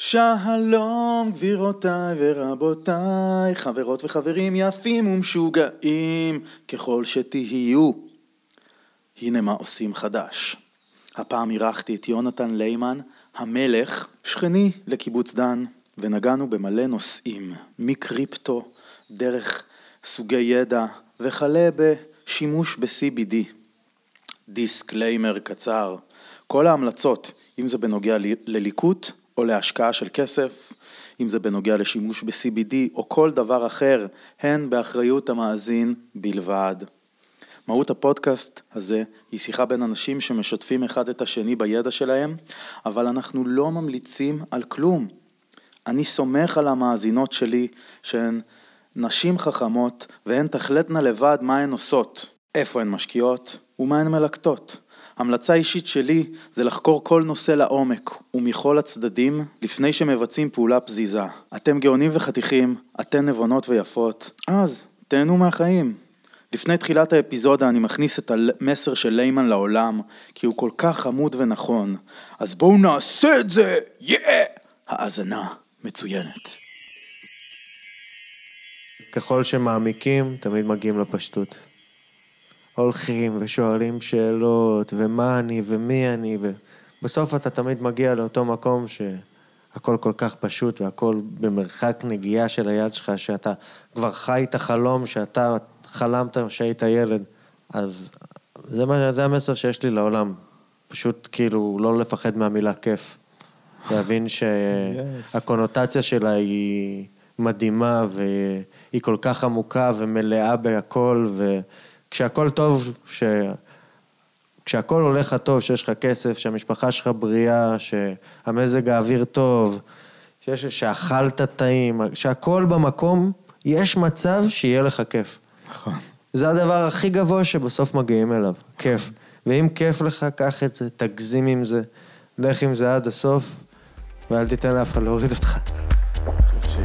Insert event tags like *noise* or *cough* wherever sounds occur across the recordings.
שלום גבירותיי ורבותיי, חברות וחברים יפים ומשוגעים ככל שתהיו. הנה מה עושים חדש. הפעם אירחתי את יונתן ליימן, המלך, שכני לקיבוץ דן, ונגענו במלא נושאים, מקריפטו, דרך סוגי ידע, וכלה בשימוש ב-CBD. disclaimer קצר, כל ההמלצות, אם זה בנוגע לליקוט או להשקעה של כסף, אם זה בנוגע לשימוש ב-CBD או כל דבר אחר, הן באחריות המאזין בלבד. מהות הפודקאסט הזה היא שיחה בין אנשים שמשתפים אחד את השני בידע שלהם, אבל אנחנו לא ממליצים על כלום. אני סומך על המאזינות שלי שהן נשים חכמות והן תחלטנה לבד מה הן עושות, איפה הן משקיעות ומה הן מלקטות. המלצה אישית שלי זה לחקור כל נושא לעומק ומכל הצדדים לפני שמבצעים פעולה פזיזה. אתם גאונים וחתיכים, אתן נבונות ויפות, אז תהנו מהחיים. לפני תחילת האפיזודה אני מכניס את המסר של ליימן לעולם, כי הוא כל כך חמוד ונכון. אז בואו נעשה את זה! יאה! Yeah! האזנה מצוינת. ככל שמעמיקים, תמיד מגיעים לפשטות. הולכים ושואלים שאלות, ומה אני ומי אני, ובסוף אתה תמיד מגיע לאותו מקום שהכל כל כך פשוט והכל במרחק נגיעה של היד שלך, שאתה כבר חי את החלום שאתה חלמת כשהיית ילד. אז זה, מה, זה המסר שיש לי לעולם. פשוט כאילו לא לפחד מהמילה כיף. להבין *laughs* שהקונוטציה שלה היא מדהימה והיא כל כך עמוקה ומלאה בהכל, וכשהכל טוב, ש... כשהכל הולך לך טוב, שיש לך כסף, שהמשפחה שלך בריאה, שהמזג האוויר טוב, שיש, שאכלת טעים, שהכל במקום, יש מצב שיהיה לך כיף. נכון. זה הדבר הכי גבוה שבסוף מגיעים אליו, כיף. ואם כיף לך, קח את זה, תגזים עם זה, לך עם זה עד הסוף, ואל תיתן לאף אחד להוריד אותך. אוקיי,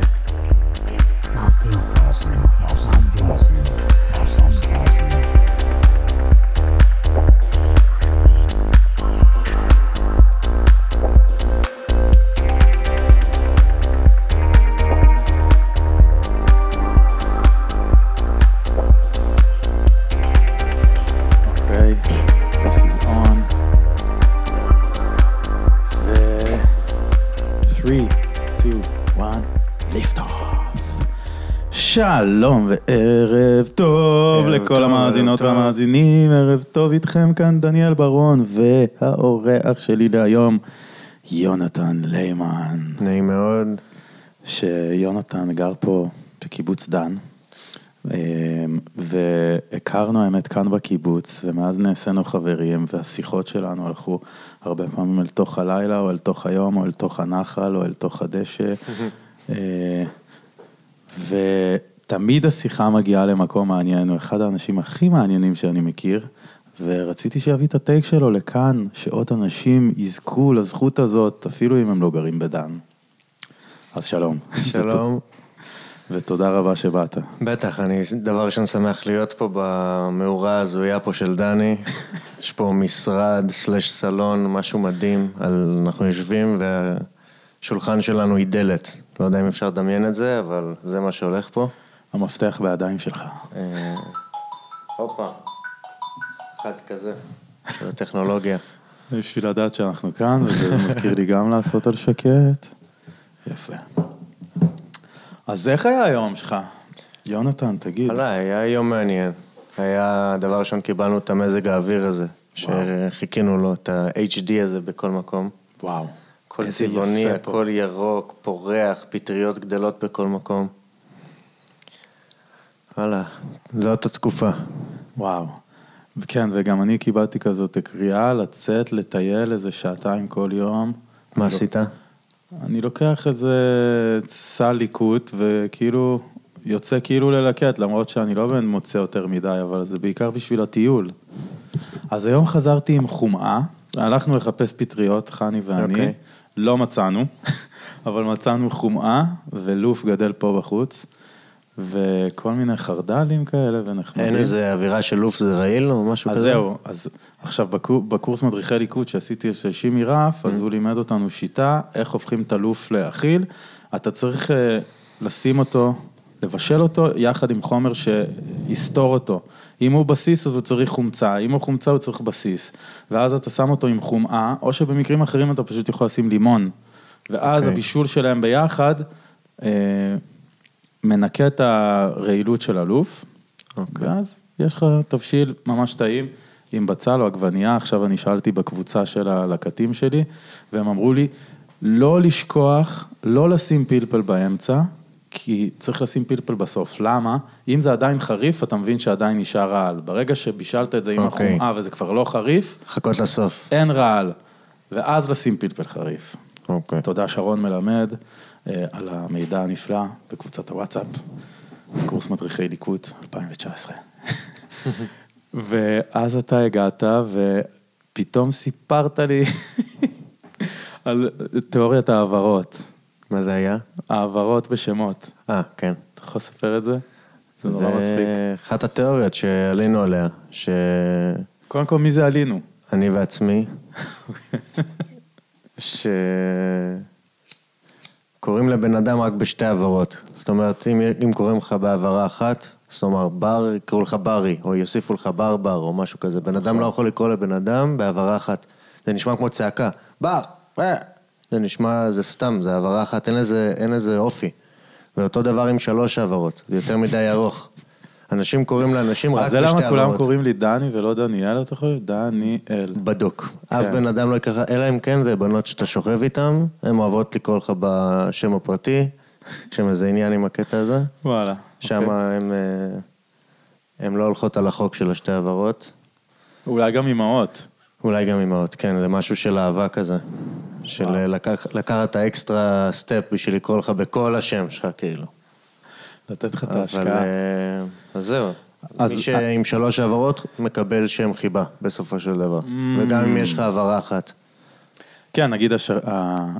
שלום וערב טוב ערב לכל טוב, המאזינות טוב. והמאזינים, ערב טוב איתכם כאן דניאל ברון והאורח שלי להיום, יונתן ליימן, נעים מאוד. שיונתן גר פה בקיבוץ דן. אמ, והכרנו האמת כאן בקיבוץ, ומאז נעשינו חברים, והשיחות שלנו הלכו הרבה פעמים אל תוך הלילה, או אל תוך היום, או אל תוך הנחל, או אל תוך הדשא. *laughs* ותמיד השיחה מגיעה למקום מעניין, הוא אחד האנשים הכי מעניינים שאני מכיר, ורציתי שיביא את הטייק שלו לכאן, שעוד אנשים יזכו לזכות הזאת, אפילו אם הם לא גרים בדן. אז שלום. שלום. *laughs* ותודה רבה שבאת. בטח, אני דבר ראשון שמח להיות פה במאורה ההזויה פה של דני. *laughs* יש פה משרד סלש סלון, משהו מדהים. על... אנחנו יושבים והשולחן שלנו היא דלת. לא יודע אם אפשר לדמיין את זה, אבל זה מה שהולך פה. המפתח בידיים שלך. אה, הופה, אחד כזה, של הטכנולוגיה. בשביל לדעת שאנחנו כאן, וזה מזכיר לי גם לעשות על שקט. יפה. אז איך היה היום שלך? יונתן, תגיד. וואלה, היה יום מעניין. היה, דבר ראשון, קיבלנו את המזג האוויר הזה, שחיכינו לו, את ה-HD הזה בכל מקום. וואו. הכל צבעוני, יפה פה. הכל ירוק, פורח, פטריות גדלות בכל מקום. וואלה, זאת התקופה. וואו. כן, וגם אני קיבלתי כזאת קריאה לצאת, לטייל איזה שעתיים כל יום. מה עשית? אני לוקח איזה סל ליקוט, וכאילו, יוצא כאילו ללקט, למרות שאני לא באמת מוצא יותר מדי, אבל זה בעיקר בשביל הטיול. אז היום חזרתי עם חומאה, הלכנו לחפש פטריות, חני ואני, אוקיי. לא מצאנו, *laughs* אבל מצאנו חומאה ולוף גדל פה בחוץ, וכל מיני חרדלים כאלה ונחמדים. אין איזה אווירה של לוף זה רעיל או משהו אז כזה? זהו, אז עכשיו בקור- בקורס מדריכי ליכוד שעשיתי אצל שימי רף, Mm-hmm. אז הוא לימד אותנו שיטה, איך הופכים את הלוף לאכיל. אתה צריך אה, לשים אותו, לבשל אותו, יחד עם חומר שיסתור אותו. אם הוא בסיס אז הוא צריך חומצה, אם הוא חומצה הוא צריך בסיס. ואז אתה שם אותו עם חומאה, או שבמקרים אחרים אתה פשוט יכול לשים לימון. ואז אוקיי. הבישול שלהם ביחד אה, מנקה את הרעילות של הלוף. אוקיי. ואז יש לך תבשיל ממש טעים עם בצל או עגבנייה, עכשיו אני שאלתי בקבוצה של הלקטים שלי, והם אמרו לי, לא לשכוח, לא לשים פלפל באמצע, כי צריך לשים פלפל בסוף. למה? אם זה עדיין חריף, אתה מבין שעדיין נשאר רעל. ברגע שבישלת את זה עם אוקיי. החומאה וזה כבר לא חריף, חכות לסוף. אין רעל. ואז לשים פלפל חריף. אוקיי. תודה שרון מלמד אה, על המידע הנפלא בקבוצת הוואטסאפ, קורס מדריכי ליכוד 2019. *laughs* ואז אתה הגעת ופתאום סיפרת לי *laughs* על תיאוריית ההעברות, מה זה היה? העברות בשמות. אה, כן. אתה יכול לספר את זה? זה נורא זה מצחיק. אחת התיאוריות שעלינו עליה, שאני קודם כל, מי זה עלינו? ועצמי, *laughs* ש... קוראים לבן אדם רק בשתי עברות. זאת אומרת, אם, אם קוראים לך בעברה אחת, זאת אומרת, בר, יקראו לך ברי, או יוסיפו לך ברבר, או משהו כזה. בן אדם לא יכול לקרוא לבן אדם בעברה אחת. זה נשמע כמו צעקה, בר, אה. זה נשמע, זה סתם, זה העברה אחת, אין לזה, אין לזה אופי. ואותו דבר עם שלוש העברות, זה יותר מדי ארוך. אנשים קוראים לאנשים רק אז בשתי זה עברות. למה כולם קוראים לי דני ולא דניאל, אתה חושב? דניאל. בדוק. אף כן. בן אדם לא יקרא, אלא אם כן זה בנות שאתה שוכב איתן, הן אוהבות לקרוא לך בשם הפרטי, יש שם איזה עניין עם הקטע הזה. וואלה. שם אוקיי. הן אה, הן לא הולכות על החוק של השתי עברות. אולי גם אימהות. אולי גם אמהות, כן, זה משהו של אהבה כזה. של. אה, לקח- לקחת את ה extra step בשביל לקרוא לך בכל השם שלך, כאילו. לתת לך את ההשקעה. אה, אז זהו. אז- מי שעם שלוש הברות מקבל שם חיבה, בסופו של דבר. Mm. וגם אם יש לך הברה אחת. כן, נגיד הש...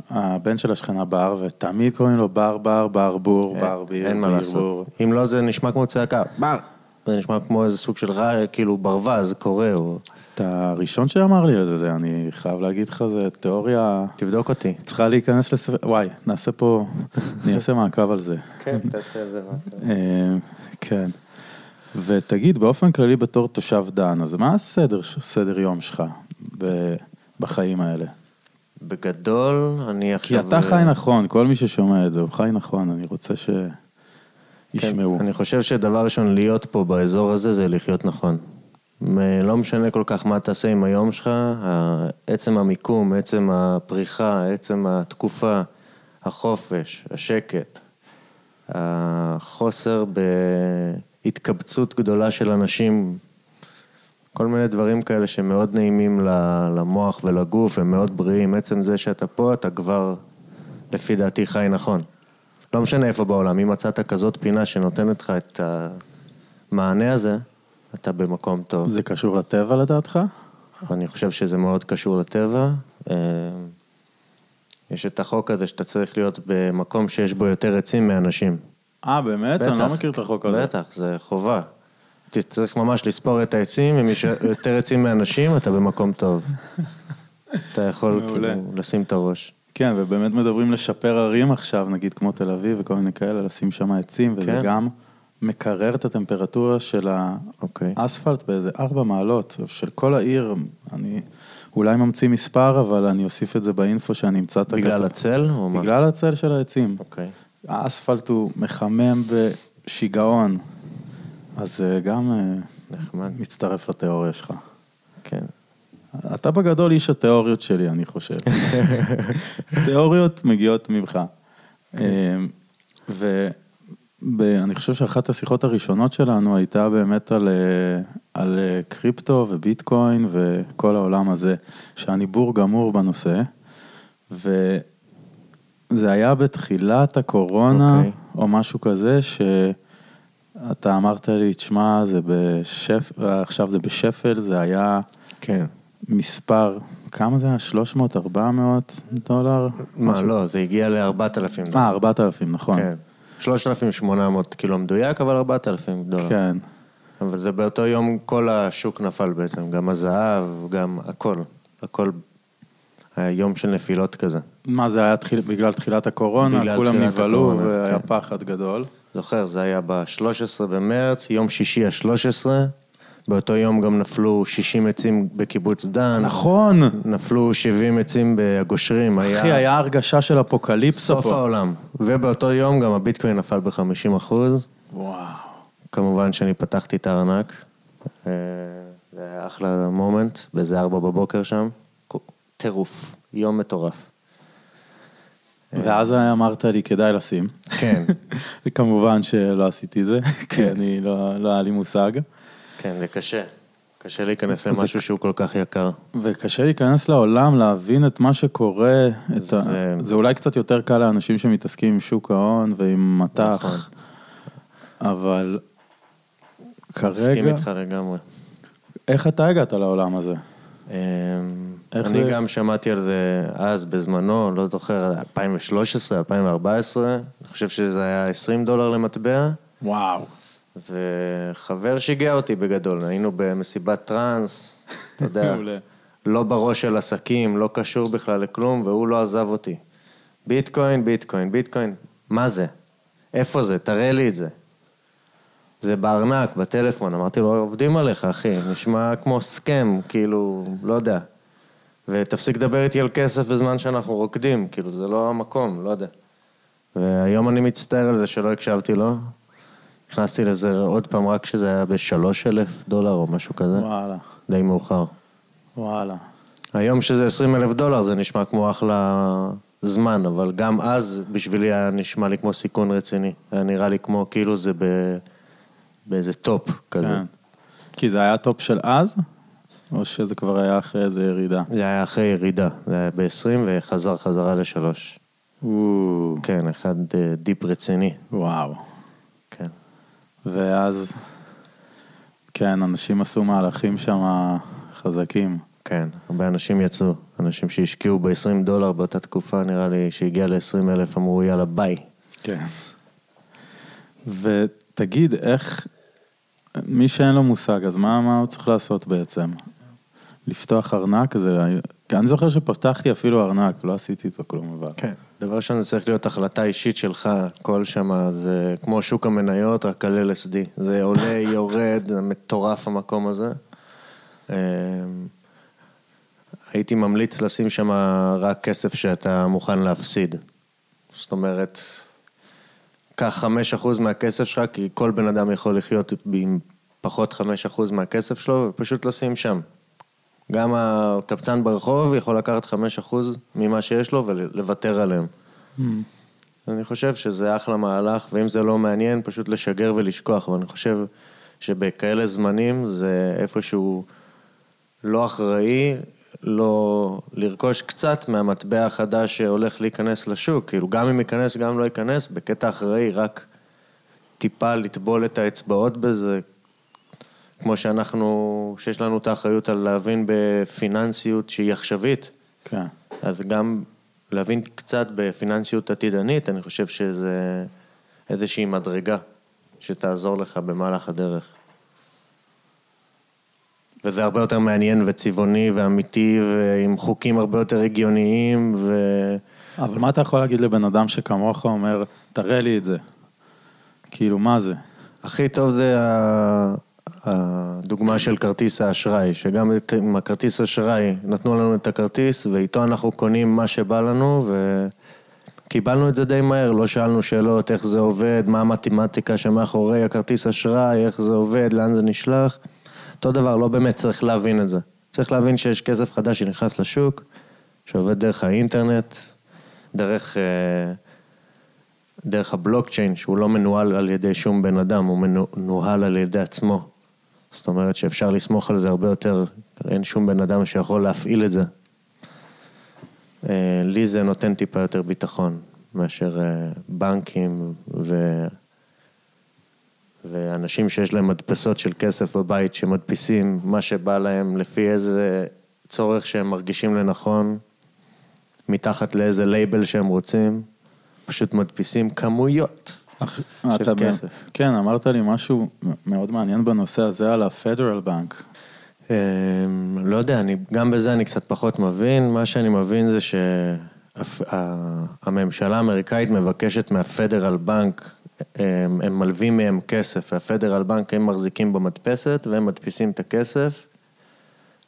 הבן של השכנה בר, ותמיד קוראים לו בר בר, בר בור, בר ביר, אה, אין מה לעשות. אם לא, זה נשמע כמו צעקה, בר. זה נשמע כמו איזה סוג של רע, כאילו ברווז קורא, או... אתה הראשון שאמר לי את זה, אני חייב להגיד לך, זה תיאוריה תבדוק אותי. צריכה להיכנס לספר, וואי, נעשה פה, אני אעשה מעקב על זה. כן, תעשה את זה. אה, כן. ותגיד, באופן כללי בתור תושב דן, אז מה הסדר, סדר יום שלך בחיים האלה? בגדול, אני כי עכשיו... אתה חי נכון, כל מי ששומע את זה, הוא חי נכון, אני רוצה שישמעו. כן, אני חושב שדבר ראשון, להיות פה באזור הזה זה לחיות נכון. לא משנה כל כך מה תעשה עם היום שלך, עצם המיקום, עצם הפריחה, עצם התקופה, החופש, השקט, החוסר בהתקבצות גדולה של אנשים, כל מיני דברים כאלה שמאוד נעימים למוח ולגוף, הם מאוד בריאים. עצם זה שאתה פה, אתה כבר, לפי דעתי, חי נכון. לא משנה איפה בעולם, אם מצאת כזאת פינה שנותנת לך את המענה הזה, אתה במקום טוב. זה קשור לטבע לדעתך? אני חושב שזה מאוד קשור לטבע. אה, יש את החוק הזה שאתה צריך להיות במקום שיש בו יותר עצים מאנשים. אה, באמת? אני לא מכיר את החוק הזה. בטח, זה חובה. אתה צריך ממש לספור את העצים, אם יש יותר עצים מאנשים, אתה במקום טוב. אתה יכול מעולה. כאילו לשים את הראש. כן, ובאמת מדברים לשפר ערים עכשיו, נגיד כמו תל אביב וכל מיני כאלה, לשים שם עצים, וזה כן. גם מקרר את הטמפרטורה של אוקיי. האספלט באיזה ארבע מעלות, של כל העיר, אני אולי ממציא מספר, אבל אני אוסיף את זה באינפו שאני אמצא את בגלל הקטע. הצל או מה? בגלל הצל של העצים. אוקיי. האספלט הוא מחמם בשיגעון, אז אה, גם אה, נחמד. מצטרף לתיאוריה שלך. כן. אתה בגדול איש התיאוריות שלי, אני חושב. *laughs* תיאוריות מגיעות ממך. ואני חושב שאחת השיחות הראשונות שלנו הייתה באמת על, אה, על אה, קריפטו וביטקוין וכל העולם הזה, שאני בור גמור בנושא. וזה היה בתחילת הקורונה, אוקיי. או משהו כזה, שאתה אמרת לי, תשמע, זה בשפ... עכשיו זה בשפל, זה היה כן. מספר, כמה זה היה? 300, 400 דולר? מה, משהו. לא, זה הגיע ל-4,000 אה, 4,000, נכון. כן. 3,800 קילו מדויק, אבל 4,000 דולר. כן. אבל זה באותו יום כל השוק נפל בעצם, גם הזהב, גם הכל. הכל היה יום של נפילות כזה. מה זה היה תחיל, בגלל תחילת הקורונה? בגלל כולם תחילת נבהלו הקורונה, והיה כן. פחד גדול. זוכר, זה היה ב-13 במרץ, יום שישי ה-13. באותו יום גם נפלו 60 עצים בקיבוץ דן. נכון. נפלו 70 עצים בגושרים. אחי, היה הרגשה של אפוקליפסה סוף פה. העולם. ובאותו יום גם הביטקוין נפל ב-50 אחוז. וואו. כמובן שאני פתחתי את הארנק. אה, זה היה אחלה מומנט, באיזה ארבע בבוקר שם. טירוף, יום מטורף. ואז אמרת לי, כדאי לשים. כן, *laughs* וכמובן שלא עשיתי את זה, כי אני לא לא היה לי מושג. כן, זה קשה. קשה להיכנס למשהו שהוא כל כך יקר. וקשה להיכנס לעולם, להבין את מה שקורה. זה- ה... זה אולי קצת יותר קל לאנשים שמתעסקים עם שוק ההון ועם מטח, נכון. אבל מסכים כרגע, איתך לגמרי. איך אתה הגעת לעולם הזה? אמ, אני זה- גם שמעתי על זה אז, בזמנו, לא זוכר, 2013, 2014, אני חושב שזה היה 20 דולר למטבע, וואו. וחבר שיגע אותי בגדול, היינו במסיבת טראנס, *laughs* אתה יודע. לא בראש של עסקים, לא קשור בכלל לכלום, והוא לא עזב אותי. ביטקוין, ביטקוין, ביטקוין, מה זה? איפה זה? תראה לי את זה. זה בארנק, בטלפון, אמרתי לו, עובדים עליך, אחי, נשמע כמו סכם, כאילו, לא יודע. ותפסיק לדבר איתי על כסף בזמן שאנחנו רוקדים, כאילו, זה לא המקום, לא יודע. והיום אני מצטער על זה שלא הקשבתי לו. נכנסתי לזה עוד פעם רק כשזה היה בשלוש אלף דולר או משהו כזה, וואלה, די מאוחר. וואלה. היום שזה 20 אלף דולר זה נשמע כמו אחלה זמן, אבל גם אז בשבילי היה נשמע לי כמו סיכון רציני. היה נראה לי כמו כאילו זה ב... באיזה טופ כזה. כן. כי זה היה טופ של אז, או שזה כבר היה אחרי איזה ירידה? זה היה אחרי ירידה, זה היה ב-20 וחזר חזרה לשלוש. וואו. כן, אחד אה, dip רציני. וואו. ואז, כן, אנשים עשו מהלכים שם חזקים. כן, הרבה אנשים יצאו. אנשים שהשקיעו ב-20 דולר באותה תקופה, נראה לי שהגיע ל-20 אלף, אמרו יאללה ביי. כן. ותגיד, איך, מי שאין לו מושג, אז מה, מה הוא צריך לעשות בעצם? לפתוח ארנק? זה, אני זוכר שפתחתי אפילו ארנק, לא עשיתי איתו כלום אבל. כן. דבר ראשון, זה צריך להיות החלטה אישית שלך, הכל שם, זה כמו שוק המניות, רק על LSD. זה עולה, *laughs* יורד, מטורף המקום הזה. אמ, הייתי ממליץ לשים שם רק כסף שאתה מוכן להפסיד. זאת אומרת, קח חמש אחוז מהכסף שלך, כי כל בן אדם יכול לחיות עם פחות חמש אחוז מהכסף שלו, ופשוט לשים שם. גם הקבצן ברחוב יכול לקחת חמש אחוז ממה שיש לו ולוותר עליהם. אני חושב שזה אחלה מהלך, ואם זה לא מעניין, פשוט לשגר ולשכוח, ואני חושב שבכאלה זמנים זה איפשהו לא אחראי, לא לרכוש קצת מהמטבע החדש שהולך להיכנס לשוק, כאילו גם אם ייכנס, גם לא ייכנס, בקטע אחראי, רק טיפה לטבול את האצבעות בזה, כמו שאנחנו, שיש לנו את האחריות על להבין בפיננסיות שהיא עכשווית, כן. אז גם להבין קצת בפיננסיות עתידנית, אני חושב שזה איזושהי מדרגה שתעזור לך במהלך הדרך. וזה הרבה יותר מעניין וצבעוני ואמיתי ועם חוקים הרבה יותר הגיוניים ו... אבל מה אתה יכול להגיד לבן אדם שכמוך אומר, תראה לי את זה? כאילו, מה זה? הכי טוב זה ה- הדוגמה של כרטיס האשראי, שגם עם הכרטיס אשראי נתנו לנו את הכרטיס ואיתו אנחנו קונים מה שבא לנו וקיבלנו את זה די מהר, לא שאלנו שאלות איך זה עובד, מה המתמטיקה שמאחורי הכרטיס אשראי, איך זה עובד, לאן זה נשלח. אותו דבר, לא באמת צריך להבין את זה. צריך להבין שיש כסף חדש שנכנס לשוק, שעובד דרך האינטרנט, דרך... אה, דרך הבלוקצ'יין, שהוא לא מנוהל על ידי שום בן אדם, הוא מנוהל על ידי עצמו. זאת אומרת שאפשר לסמוך על זה הרבה יותר, אין שום בן אדם שיכול להפעיל את זה. אה, לי זה נותן טיפה יותר ביטחון מאשר אה, בנקים ו... ואנשים שיש להם מדפסות של כסף בבית שמדפיסים מה שבא להם לפי איזה צורך שהם מרגישים לנכון, מתחת לאיזה לייבל שהם רוצים. פשוט מדפיסים כמויות אתה ב- כסף. כן, אמרת לי משהו מאוד מעניין בנושא הזה על ה-Federal Bank. אמ, לא יודע, אני, גם בזה אני קצת פחות מבין. מה שאני מבין זה שהממשלה האמריקאית מבקשת מהפדרל בנק, הם, הם מלווים מהם כסף, והפדרל בנק הם מחזיקים במדפסת והם מדפיסים את הכסף.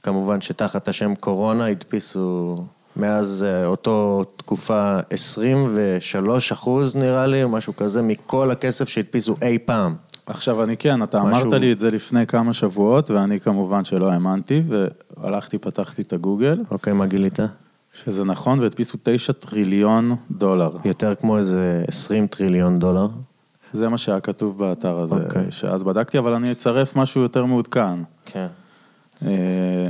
כמובן שתחת השם קורונה הדפיסו מאז אה, אותו תקופה 23 אחוז נראה לי, משהו כזה, מכל הכסף שהדפיסו אי פעם. עכשיו אני כן, אתה משהו- אמרת לי את זה לפני כמה שבועות, ואני כמובן שלא האמנתי, והלכתי, פתחתי את הגוגל, אוקיי, מה גילית? שזה נכון, והדפיסו 9 טריליון דולר. יותר כמו איזה 20 טריליון דולר. זה מה שהיה כתוב באתר הזה, אוקיי. שאז בדקתי, אבל אני אצרף משהו יותר מעודכן. כן. אה,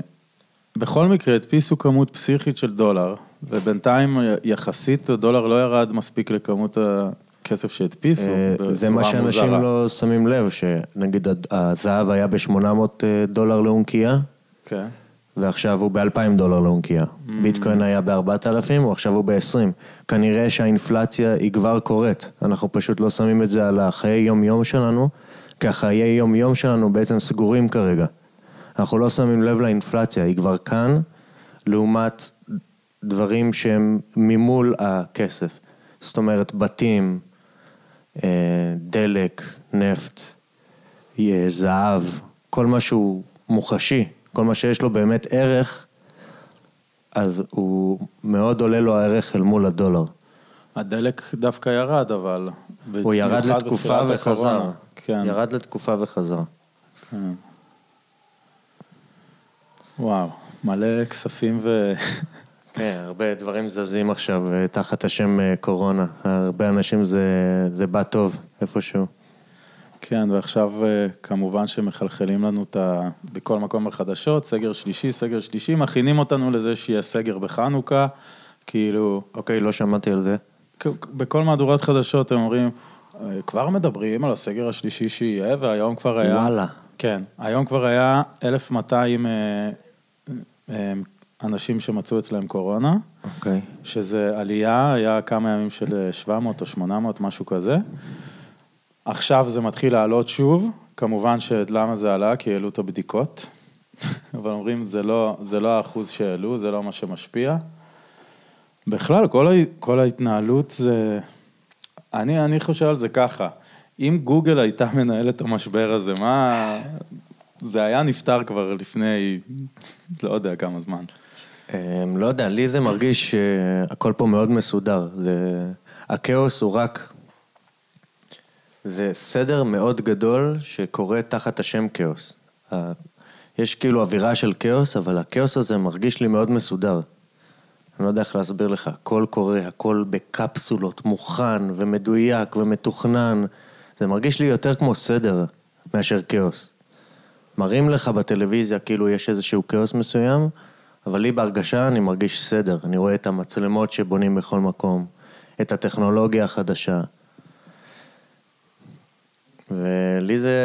בכל מקרה, הדפיסו כמות פסיכית של דולר, ובינתיים יחסית הדולר לא ירד מספיק לכמות הכסף שהדפיסו, אה, זה מה בצורה שאנשים מוזרה. לא שמים לב, שנגיד הזהב היה ב-800 דולר לאונקייה, כן. ועכשיו הוא ב-2,000 דולר לאונקייה. Mm. ביטקוין היה ב-4,000, עכשיו הוא ב-20. כנראה שהאינפלציה היא כבר קורית, אנחנו פשוט לא שמים את זה על החיי יום-יום שלנו, כי החיי יום-יום שלנו בעצם סגורים כרגע. אנחנו לא שמים לב לאינפלציה, היא כבר כאן, לעומת דברים שהם ממול הכסף. זאת אומרת, בתים, אה, דלק, נפט, אה, זהב, כל מה שהוא מוחשי, כל מה שיש לו באמת ערך, אז הוא מאוד עולה לו הערך אל מול הדולר. הדלק דווקא ירד, אבל... הוא ירד לתקופה וחזר. כן. ירד לתקופה וחזר. כן. וואו, מלא כספים ו... *laughs* כן, הרבה דברים זזים עכשיו אה, תחת השם אה, קורונה. הרבה אנשים זה, זה בא טוב, איפשהו. כן, ועכשיו אה, כמובן שמחלחלים לנו את ה... בכל מקום בחדשות, סגר שלישי, סגר שלישי, מכינים אותנו לזה שיהיה סגר בחנוכה, כאילו, אוקיי, לא שמעתי על זה. בכל מהדורת חדשות הם אומרים, "אה, כבר מדברים על הסגר השלישי שיהיה, והיום כבר היה... וואלה. כן, היום כבר היה 1,200 אה, אה, אנשים שמצאו אצלם קורונה, אוקיי. שזה עלייה, היה כמה ימים של אה, 700 או 800, משהו כזה. עכשיו זה מתחיל לעלות שוב, כמובן שלמה זה עלה? כי העלו את הבדיקות, *laughs* אבל אומרים, זה לא, זה לא האחוז שהעלו, זה לא מה שמשפיע. בכלל, כל, ה, כל ההתנהלות זה... אני, אני חושב על זה ככה, אם גוגל הייתה מנהלת המשבר הזה, מה... זה היה נפתר כבר לפני, לא יודע כמה זמן. אמ, לא יודע, לי זה מרגיש שהכל פה מאוד מסודר. זה... הכאוס הוא רק... זה סדר מאוד גדול שקורה תחת השם כאוס. יש כאילו אווירה של כאוס, אבל הכאוס הזה מרגיש לי מאוד מסודר. אני לא יודע איך להסביר לך, הכל קורה, הכל בקפסולות, מוכן ומדויק ומתוכנן. זה מרגיש לי יותר כמו סדר מאשר כאוס. מראים לך בטלוויזיה כאילו יש איזשהו כאוס מסוים, אבל לי בהרגשה אני מרגיש סדר. אני רואה את המצלמות שבונים בכל מקום, את הטכנולוגיה החדשה. ולי זה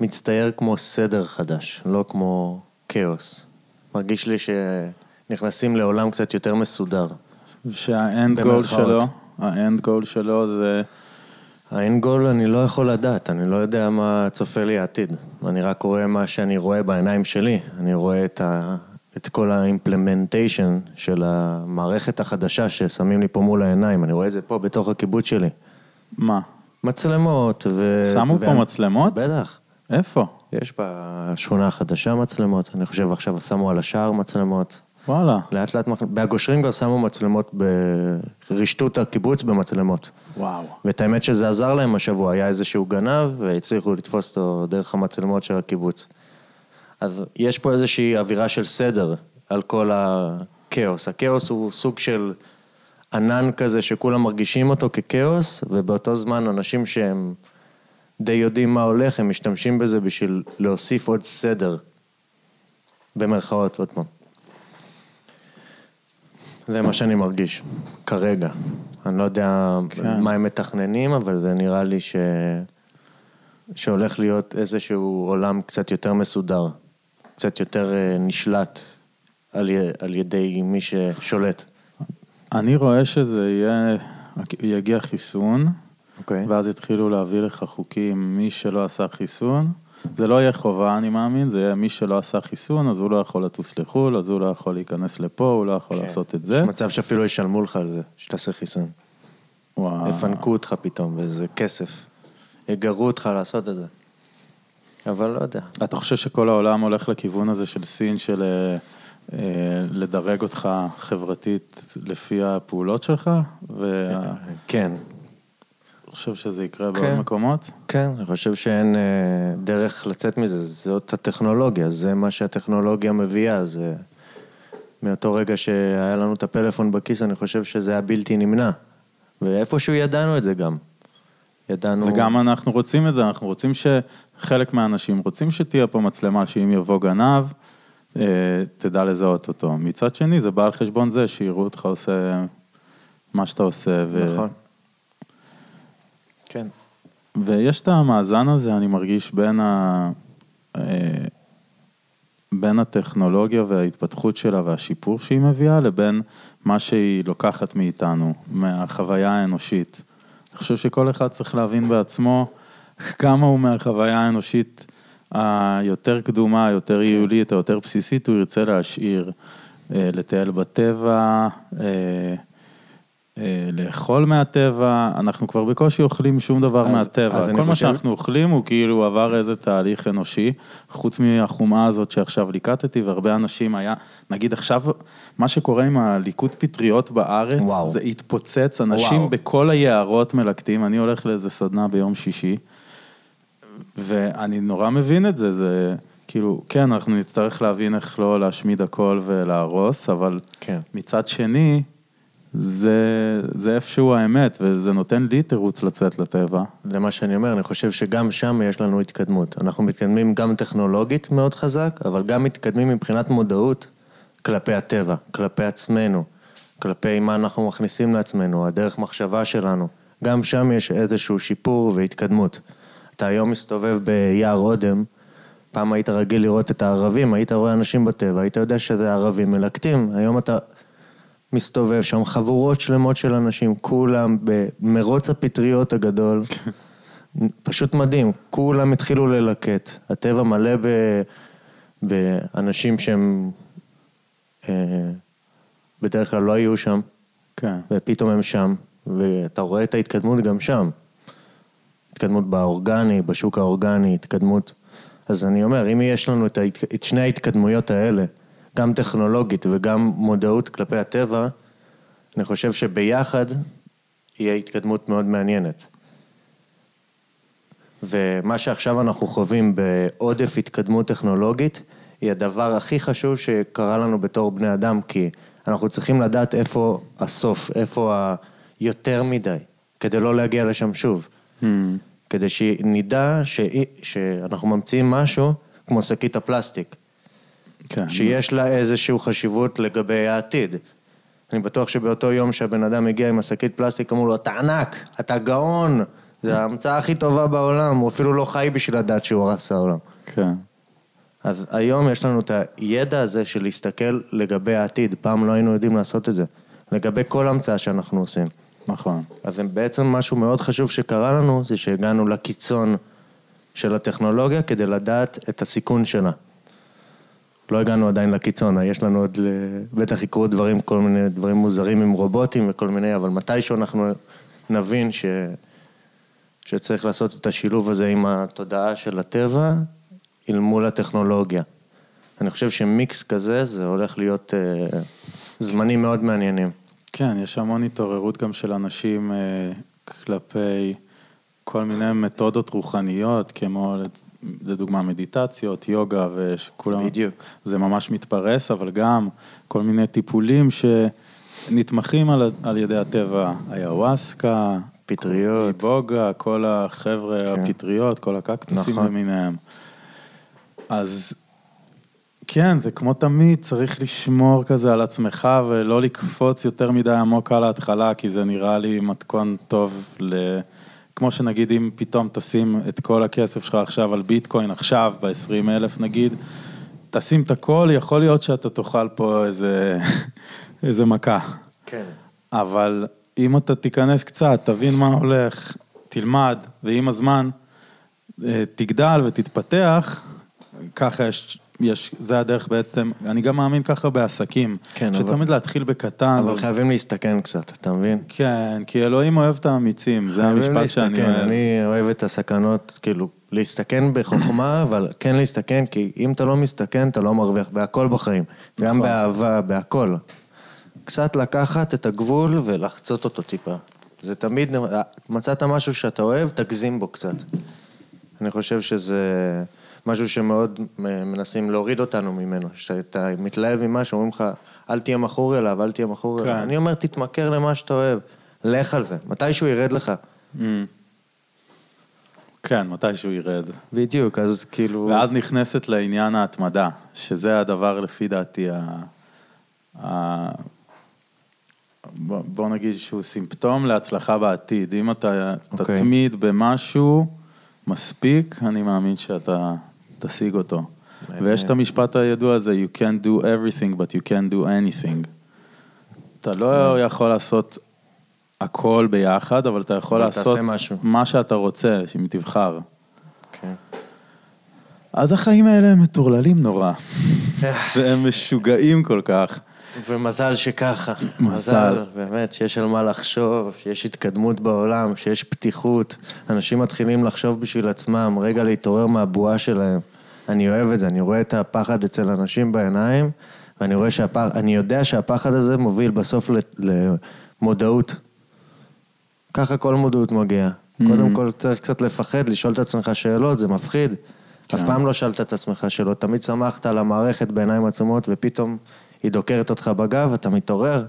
מצטייר כמו סדר חדש, לא כמו כאוס. מרגיש לי שנכנסים לעולם קצת יותר מסודר. שהאנד גול. שלו, האנד גול שלו זה... האין גול אני לא יכול לדעת, אני לא יודע מה צופה לי העתיד. אני רק רואה מה שאני רואה בעיניים שלי. אני רואה את, ה... את כל האימפלמנטיישן של המערכת החדשה ששמים לי פה מול העיניים. אני רואה את זה פה בתוך הקיבוץ שלי. מה? מצלמות ו... שמו פה מצלמות? בטח. איפה? יש בשכונה החדשה מצלמות, אני חושב עכשיו שמו על השער מצלמות. וואלה. לאט לאט, בהגושרים כבר שמו מצלמות, ב... רישתו את הקיבוץ במצלמות. וואו. ואת האמת שזה עזר להם השבוע, היה איזשהו גנב והצליחו לתפוס אותו דרך המצלמות של הקיבוץ. אז יש פה איזושהי אווירה של סדר על כל הכאוס. הכאוס הוא סוג של ענן כזה שכולם מרגישים אותו ככאוס, ובאותו זמן אנשים שהם די יודעים מה הולך, הם משתמשים בזה בשביל להוסיף עוד סדר. במרכאות, עוד פעם. זה מה שאני מרגיש, כרגע. אני לא יודע כן. מה הם מתכננים, אבל זה נראה לי ש... שהולך להיות איזשהו עולם קצת יותר מסודר, קצת יותר אה, נשלט על, י... על ידי מי ששולט. אני רואה שזה יהיה, יגיע חיסון, אוקיי. ואז יתחילו להביא לך חוקים, מי שלא עשה חיסון, זה לא יהיה חובה, אני מאמין, זה יהיה מי שלא עשה חיסון, אז הוא לא יכול לטוס לחו"ל, אז הוא לא יכול להיכנס לפה, הוא לא יכול לעשות את זה. יש מצב שאפילו ישלמו לך על זה, שתעשה חיסון. וואו. יפנקו אותך פתאום, וזה כסף. יגרו אותך לעשות את זה. אבל לא יודע. אתה חושב שכל העולם הולך לכיוון הזה של סין, של אה, אה, לדרג אותך חברתית לפי הפעולות שלך? ואני כן, חושב שזה יקרה כן. בעוד מקומות? כן, אני חושב שאין אה, דרך לצאת מזה, זאת הטכנולוגיה, זה מה שהטכנולוגיה מביאה, זה... מאותו רגע שהיה לנו את הפלאפון בכיס, אני חושב שזה היה בלתי נמנע. ואיפשהו ידענו את זה גם. ידענו... וגם אנחנו רוצים את זה, אנחנו רוצים שחלק מהאנשים רוצים שתהיה פה מצלמה שאם יבוא גנב, אה, תדע לזהות אותו. מצד שני, זה בא על חשבון זה שיראו אותך עושה מה שאתה עושה. ו... נכון. כן. ויש את המאזן הזה, אני מרגיש, בין, ה... אה, בין הטכנולוגיה וההתפתחות שלה והשיפור שהיא מביאה, לבין מה שהיא לוקחת מאיתנו, מהחוויה האנושית. אני חושב שכל אחד צריך להבין בעצמו כמה הוא מהחוויה האנושית היותר קדומה, היותר היולית, היותר בסיסית, הוא ירצה להשאיר, אה, לטייל בטבע, אה, לאכול מהטבע, אנחנו כבר בקושי אוכלים שום דבר אז- מהטבע. אז כל מה חושב- שאנחנו אוכלים הוא כאילו עבר איזה תהליך אנושי, חוץ מהחומה הזאת שעכשיו ליקטתי, והרבה אנשים היה, נגיד עכשיו, מה שקורה עם הליקוט פטריות בארץ, וואו. זה התפוצץ, אנשים וואו. בכל היערות מלקטים, אני הולך לאיזה סדנה ביום שישי, ואני נורא מבין את זה, זה כאילו, כן, אנחנו נצטרך להבין איך לא להשמיד הכל ולהרוס, אבל כן. מצד שני, זה, זה איפשהו האמת, וזה נותן לי תירוץ לצאת לטבע. זה מה שאני אומר, אני חושב שגם שם יש לנו התקדמות. אנחנו מתקדמים גם טכנולוגית מאוד חזק, אבל גם מתקדמים מבחינת מודעות כלפי הטבע, כלפי עצמנו, כלפי מה אנחנו מכניסים לעצמנו, הדרך מחשבה שלנו. גם שם יש איזשהו שיפור והתקדמות. אתה היום מסתובב ביער אודם, פעם היית רגיל לראות את הערבים, היית רואה אנשים בטבע, היית יודע שזה ערבים מלקטים, היום אתה מסתובב שם חבורות שלמות של אנשים, כולם במרוץ הפטריות הגדול. פשוט מדהים, כולם התחילו ללקט. הטבע מלא ב... באנשים שהם אה, בדרך כלל לא היו שם, כן. ופתאום הם שם, ואתה רואה את ההתקדמות גם שם. התקדמות באורגני, בשוק האורגני, התקדמות... אז אני אומר, אם יש לנו את, ההת... את שני ההתקדמויות האלה, גם טכנולוגית וגם מודעות כלפי הטבע, אני חושב שביחד יהיה התקדמות מאוד מעניינת. ומה שעכשיו אנחנו חווים בעודף התקדמות טכנולוגית, היא הדבר הכי חשוב שקרה לנו בתור בני אדם, כי אנחנו צריכים לדעת איפה הסוף, איפה היותר מדי, כדי לא להגיע לשם שוב. Hmm. כדי שנדע ש... שאנחנו ממציאים משהו כמו שקית הפלסטיק, כן. שיש לה איזושהי חשיבות לגבי העתיד. אני בטוח שבאותו יום שהבן אדם הגיע עם השקית פלסטיק, אמרו לו, אתה ענק, אתה גאון, זו ההמצאה הכי טובה בעולם, הוא אפילו לא חי בשביל לדעת שהוא הרס את העולם. כן. אז היום יש לנו את הידע הזה של להסתכל לגבי העתיד, פעם לא היינו יודעים לעשות את זה, לגבי כל המצאה שאנחנו עושים. נכון. אז בעצם משהו מאוד חשוב שקרה לנו, זה שהגענו לקיצון של הטכנולוגיה כדי לדעת את הסיכון שלה. לא הגענו עדיין לקיצון, יש לנו עוד, בטח יקרו דברים, כל מיני דברים מוזרים עם רובוטים וכל מיני, אבל מתישהו אנחנו נבין ש... שצריך לעשות את השילוב הזה עם התודעה של הטבע אל מול הטכנולוגיה. אני חושב שמיקס כזה, זה הולך להיות אה, זמנים מאוד מעניינים. כן, יש המון התעוררות גם של אנשים אה, כלפי כל מיני מתודות רוחניות, כמו לדוגמה מדיטציות, יוגה, ושכולם... בדיוק. זה ממש מתפרס, אבל גם כל מיני טיפולים שנתמכים על, על ידי הטבע, ayahuasca, פטריות. בוגה, כל החבר'ה כן. הפטריות, כל הקקטוסים נכון. למיניהם. אז כן, זה כמו תמיד, צריך לשמור כזה על עצמך ולא לקפוץ יותר מדי עמוק על ההתחלה, כי זה נראה לי מתכון טוב ל... כמו שנגיד אם פתאום תשים את כל הכסף שלך עכשיו על ביטקוין, עכשיו ב-20 אלף נגיד, תשים את הכל, יכול להיות שאתה תאכל פה איזה, *laughs* איזה מכה. כן. אבל אם אתה תיכנס קצת, תבין מה הולך, תלמד, ועם הזמן אה, תגדל ותתפתח, ככה יש, יש, זה הדרך בעצם, אני גם מאמין ככה בעסקים. כן, שתמיד אבל- להתחיל בקטן. אבל חייבים להסתכן קצת, אתה מבין? כן, כי אלוהים אוהב את האמיצים, זה המשפט שאני להסתכן, אוהב. אני אוהב את הסכנות, כאילו, להסתכן בחוכמה, *coughs* אבל כן להסתכן, כי אם אתה לא מסתכן, אתה לא מרוויח בהכל בחיים. גם נכון. באהבה, בהכל. קצת לקחת את הגבול ולחצות אותו טיפה. זה תמיד, מצאת משהו שאתה אוהב, תגזים בו קצת. אני חושב שזה משהו שמאוד מנסים להוריד אותנו ממנו. שאתה מתלהב ממשהו, אומרים לך, אל תהיה מכור אליו, אל תהיה מכור אליו. כן. אני אומר, תתמכר למה שאתה אוהב. לך על זה, מתישהו ירד לך. Mm. כן, מתישהו ירד. בדיוק, אז כאילו... ואז נכנסת לעניין ההתמדה, שזה הדבר לפי דעתי, ה... ה... בוא בוא נגיד שהוא סימפטום להצלחה בעתיד. אם אתה אוקיי. תתמיד במשהו מספיק, אני מאמין שאתה תשיג אותו. ויש את המשפט הידוע הזה, you can't do everything but you can't do anything. אתה לא יכול לעשות הכל ביחד, אבל אתה יכול לעשות. מה שאתה רוצה, אם תבחר. כן. אז החיים האלה הם מטורללים נורא, *laughs* והם משוגעים כל כך. ומזל שככה. מזל. באמת, שיש על מה לחשוב, שיש התקדמות בעולם, שיש פתיחות. אנשים מתחילים לחשוב בשביל עצמם, רגע להתעורר מהבועה שלהם. אני אוהב את זה, אני רואה את הפחד אצל אנשים בעיניים, ואני רואה שהפחד, אני יודע שהפחד הזה מוביל בסוף למודעות. ככה כל מודעות מגיעה. קודם כל צריך קצת לפחד, לשאול את עצמך שאלות, זה מפחיד. אף פעם לא שאלת את עצמך שאלות, תמיד שמחת על המערכת בעיניים עצומות, ופתאום היא דוקרת אותך בגב, אתה מתעורר.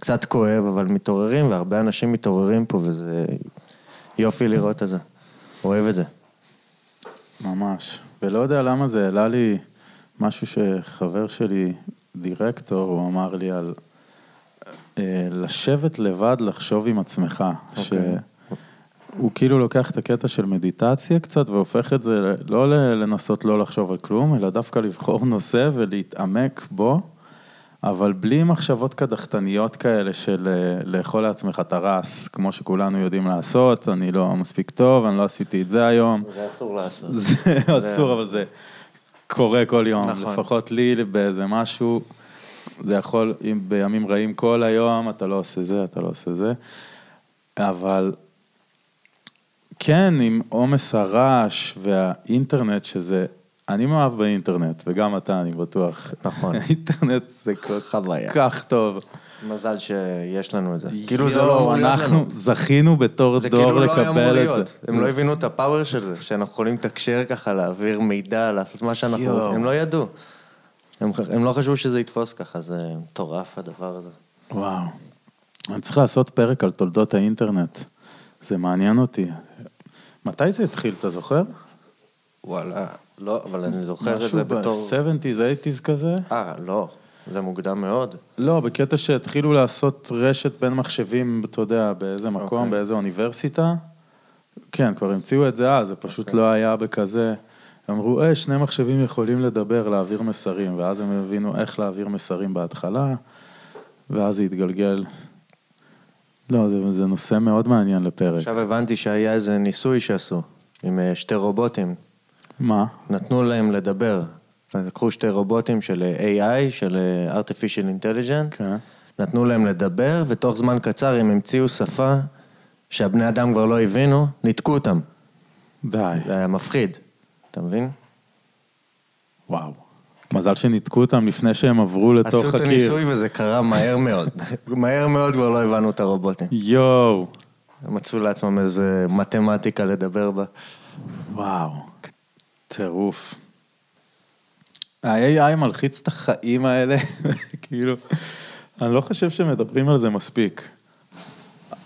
קצת כואב, אבל מתעוררים, והרבה אנשים מתעוררים פה, וזה יופי לראות את זה. אוהב את זה. ממש. ולא יודע למה זה העלה לי משהו שחבר שלי, דירקטור, הוא אמר לי על אה, לשבת לבד, לחשוב עם עצמך. אוקיי. שהוא כאילו לוקח את הקטע של מדיטציה קצת והופך את זה לא לנסות לא לחשוב על כלום, אלא דווקא לבחור נושא ולהתעמק בו, אבל בלי מחשבות קדחתניות כאלה של אה, לאכול לעצמך את הרס, כמו שכולנו יודעים לעשות, אני לא מספיק טוב, אני לא עשיתי את זה היום. זה אסור לעשות. *laughs* זה אסור, אבל זה קורה כל יום, נכון. לפחות לי באיזה משהו, זה יכול, אם בימים רעים כל היום, אתה לא עושה זה, אתה לא עושה זה, אבל כן, עם עומס הרעש והאינטרנט, שזה, אני מאוהב באינטרנט, וגם אתה, אני בטוח. נכון. *laughs* האינטרנט זה כל חוויה. כך טוב. מזל שיש לנו את זה. כאילו זה לא אמור להיות אנחנו לנו. זכינו בתור זה דור כאילו לא אמור לקבל את להיות. זה. הם לא הבינו את הפאוור של זה, שאנחנו יכולים לתקשר ככה, להעביר מידע, לעשות מה שאנחנו. רוצים. הם לא ידעו. הם, הם לא חשבו שזה יתפוס ככה, זה מטורף הדבר הזה. וואו. אני צריך לעשות פרק על תולדות האינטרנט. זה מעניין אותי. מתי זה התחיל, אתה זוכר? וואלה, לא, אבל אני זוכר את משהו זה בתור... ב-70's, 80's כזה? אה, לא, זה מוקדם מאוד. לא, בקטע שהתחילו לעשות רשת בין מחשבים, אתה יודע, באיזה מקום, אוקיי. באיזה אוניברסיטה. כן, כבר המציאו את זה אז, זה פשוט אוקיי. לא היה בכזה. אמרו, אה, שני מחשבים יכולים לדבר, להעביר מסרים, ואז הם הבינו איך להעביר מסרים בהתחלה, ואז זה התגלגל. לא, זה, זה נושא מאוד מעניין לפרק. עכשיו הבנתי שהיה איזה ניסוי שעשו עם אה, שתי רובוטים. מה? נתנו להם לדבר. אז לקחו שתי רובוטים של AI, של אה, artificial intelligence, כן. נתנו להם לדבר, ותוך זמן קצר הם המציאו שפה שהבני אדם כבר לא הבינו, ניתקו אותם. די, זה היה מפחיד, אתה מבין? וואו. מזל שניתקו אותם לפני שהם עברו לתוך עשו את הקיר. הניסוי וזה קרה מהר מאוד. *laughs* מהר מאוד כבר לא הבנו את הרובוטים. יואו. הם מצאו לעצמם איזה מתמטיקה לדבר בה. וואו. טירוף. ה-AI מלחיץ את החיים האלה, *laughs* כאילו, אני לא חושב שמדברים על זה מספיק.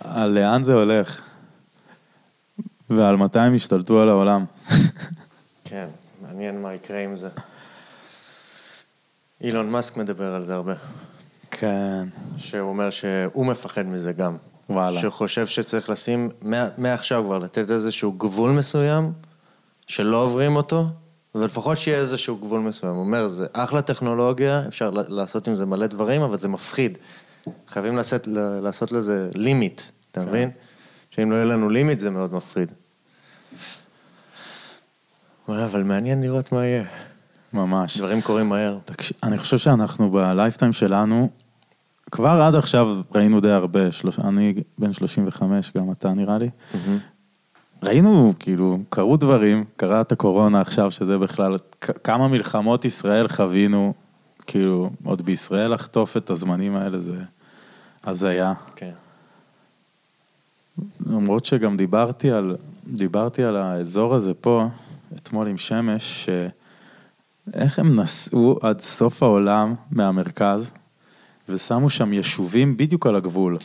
על לאן זה הולך, ועל מתי הם ישתלטו על העולם. *laughs* כן, מעניין מה יקרה עם זה. אילון מאסק מדבר על זה הרבה. כן. שהוא אומר שהוא מפחד מזה גם. וואלה. שחושב שצריך לשים, מעכשיו כבר, לתת איזשהו גבול מסוים, שלא עוברים אותו, ולפחות שיהיה איזשהו גבול מסוים. הוא אומר, זה אחלה טכנולוגיה, אפשר לעשות עם זה מלא דברים, אבל זה מפחיד. חייבים לעשות, לעשות לזה לימיט, אתה כן. מבין? שאם לא יהיה לנו לימיט זה מאוד מפחיד. אבל מעניין לראות מה יהיה. ממש. דברים קורים מהר. תקשיב, אני חושב שאנחנו בלייפטיים שלנו, כבר עד עכשיו ראינו די הרבה, שלוש, אני בן 35, גם אתה נראה לי. ראינו, כאילו, קרו דברים, קרה את הקורונה עכשיו, שזה בכלל, כמה מלחמות ישראל חווינו, כאילו, עוד בישראל לחטוף את הזמנים האלה, זה הזיה. כן. למרות שגם דיברתי על, דיברתי על האזור הזה פה, אתמול עם שמש, שאיך הם נסעו עד סוף העולם מהמרכז, ושמו שם יישובים בדיוק על הגבול.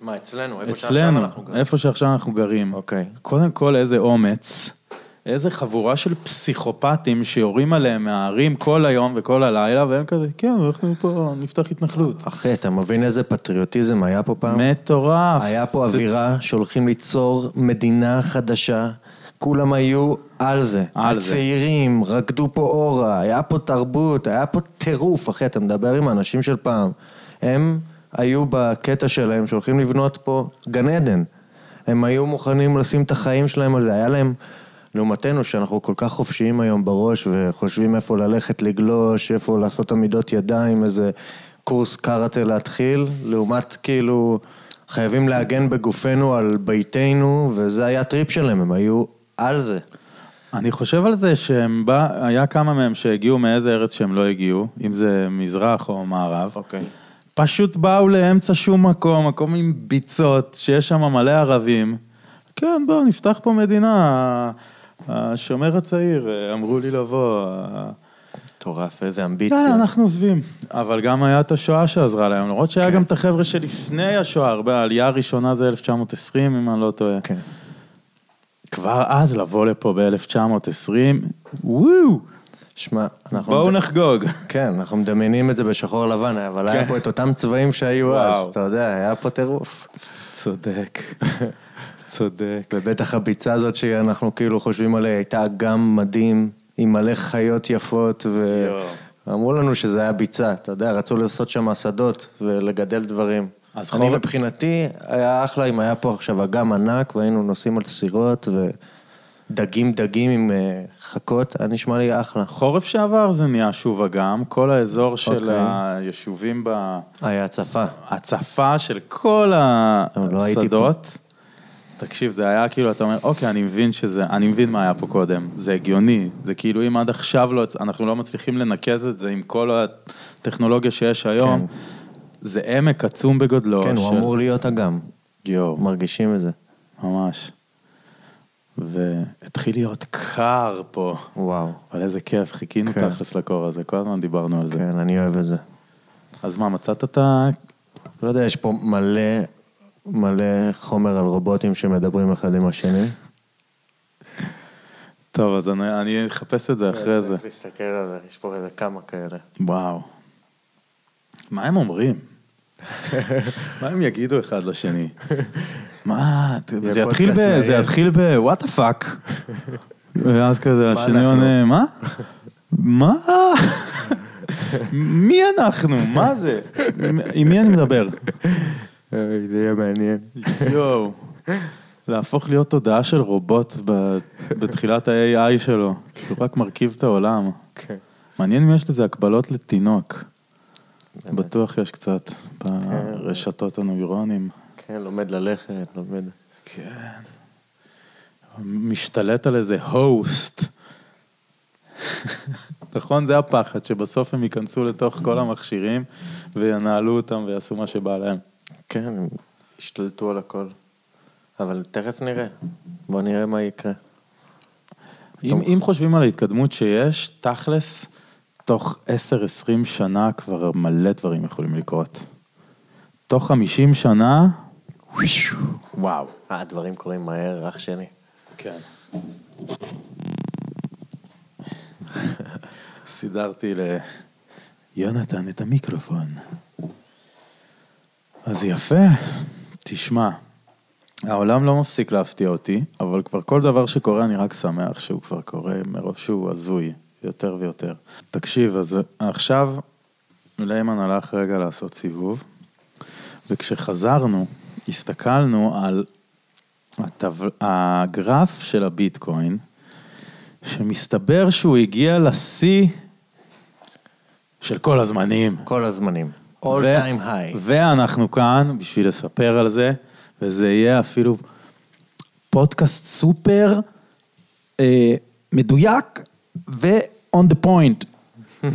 מה, אצלנו? איפה שעכשיו אצלנו, אנחנו גרים? איפה שעכשיו אנחנו גרים. אוקיי. קודם כל, איזה אומץ, איזה חבורה של פסיכופטים שיורים עליהם מהערים כל היום וכל הלילה, והם כזה, כן, אנחנו פה נפתח התנחלות. אחי, אתה מבין איזה פטריוטיזם היה פה פעם? מטורף. היה פה זה- אווירה שהולכים ליצור מדינה חדשה, כולם היו על זה. על זה. הצעירים, רקדו פה אורה, היה פה תרבות, היה פה טירוף, אחי, אתה מדבר עם האנשים של פעם. הם היו בקטע שלהם שהולכים לבנות פה גן עדן. הם היו מוכנים לשים את החיים שלהם על זה, היה להם... לעומתנו, שאנחנו כל כך חופשיים היום בראש וחושבים איפה ללכת לגלוש, איפה לעשות עמידות ידיים, איזה קורס קראטה להתחיל, לעומת כאילו חייבים להגן בגופנו על ביתנו, וזה היה הטריפ שלהם, הם היו על זה. אני חושב על זה שהם בא, היה כמה מהם שהגיעו מאיזה ארץ שהם לא הגיעו, אם זה מזרח או מערב. אוקיי. פשוט באו לאמצע שום מקום, מקום עם ביצות, שיש שם מלא ערבים. כן, בואו, נפתח פה מדינה. השומר הצעיר, אמרו לי לבוא. מטורף, איזה אמביציה. כן, אנחנו עוזבים. אבל גם היה את השואה שעזרה להם, למרות שהיה כן. גם את החבר'ה שלפני השואה, הרבה, העלייה הראשונה זה 1920, אם אני לא טועה. כן. כבר אז לבוא לפה ב-1920, וואו, שמע, אנחנו... בואו נחגוג. כן, אנחנו מדמיינים את זה בשחור לבן, אבל היה כן. פה את אותם צבעים שהיו וואו. אז, אתה יודע, היה פה טירוף. צודק, *laughs* צודק. ובטח הביצה הזאת שאנחנו כאילו חושבים עליה הייתה גם מדהים, עם מלא חיות יפות, ואמרו לנו שזה היה ביצה, אתה יודע, רצו לעשות שם שדות ולגדל דברים. אז אני חורף- מבחינתי, היה אחלה אם היה פה עכשיו אגם ענק והיינו נוסעים על סירות ודגים דגים עם אה, חכות, היה נשמע לי אחלה. חורף שעבר זה נהיה שוב אגם, כל האזור של אוקיי. היישובים היה הצפה. בהצפה של כל לא השדות. תקשיב, זה היה כאילו, אתה אומר, אוקיי, אני מבין שזה, אני מבין מה היה פה קודם, זה הגיוני, זה כאילו אם עד עכשיו לא, אנחנו לא מצליחים לנקז את זה עם כל הטכנולוגיה שיש היום, זה עמק עצום בגודלו. כן, הוא של- אמור להיות אגם, יואו, מרגישים את זה. ממש. והתחיל להיות קר פה, וואו. אבל איזה כיף, חיכינו כן. תכלס לקור הזה, כל הזמן דיברנו על זה. כן, אני אוהב את זה. אז מה, מצאת את ה... לא יודע, יש פה מלא, מלא חומר על רובוטים שמדברים אחד עם השני. טוב, אז אני, אני אחפש את זה אחרי זה. להסתכל על זה, יש פה איזה כמה כאלה. וואו. מה הם אומרים? *laughs* מה הם יגידו אחד לשני? מה, זה יתחיל ב... זה מעניין. יתחיל ב... what the fuck. ואז כזה השני? עונה, מה? מה? *laughs* מי אנחנו? מה זה? עם מי אני מדבר? זה יהיה מעניין. יואו. להפוך להיות תודעה של רובוט בתחילת ה-AI שלו. שהוא רק מרכיב את העולם. כן. מעניין אם יש לזה הקבלות לתינוק. בטוח יש קצת ברשתות הנוירונים. כן, לומד ללכת, לומד. כן. משתלט על איזה הוסט. *laughs* נכון? זה הפחד, שבסוף הם ייכנסו לתוך כל המכשירים וינהלו אותם ויעשו מה שבא להם. כן, הם השתלטו על הכל. אבל תכף נראה. בוא נראה מה יקרה. אם, אם חושבים על ההתקדמות שיש, תכלס, תוך 10-20 שנה כבר מלא דברים יכולים לקרות. תוך 50 שנה, וואו. אה, הדברים קורים מהר, אח שלי. כן. סידרתי ליונתן את המיקרופון. אז יפה, תשמע, העולם לא מפסיק להפתיע אותי, אבל כבר כל דבר שקורה אני רק שמח שהוא כבר קורה מרוב שהוא הזוי, יותר ויותר. תקשיב, אז עכשיו ליימן הלך רגע לעשות סיבוב, וכשחזרנו, הסתכלנו על הגרף של הביטקוין, שמסתבר שהוא הגיע לשיא של כל הזמנים. כל הזמנים. All ו- time high. ואנחנו כאן בשביל לספר על זה, וזה יהיה אפילו פודקאסט סופר אה, מדויק ו-on the point. *laughs*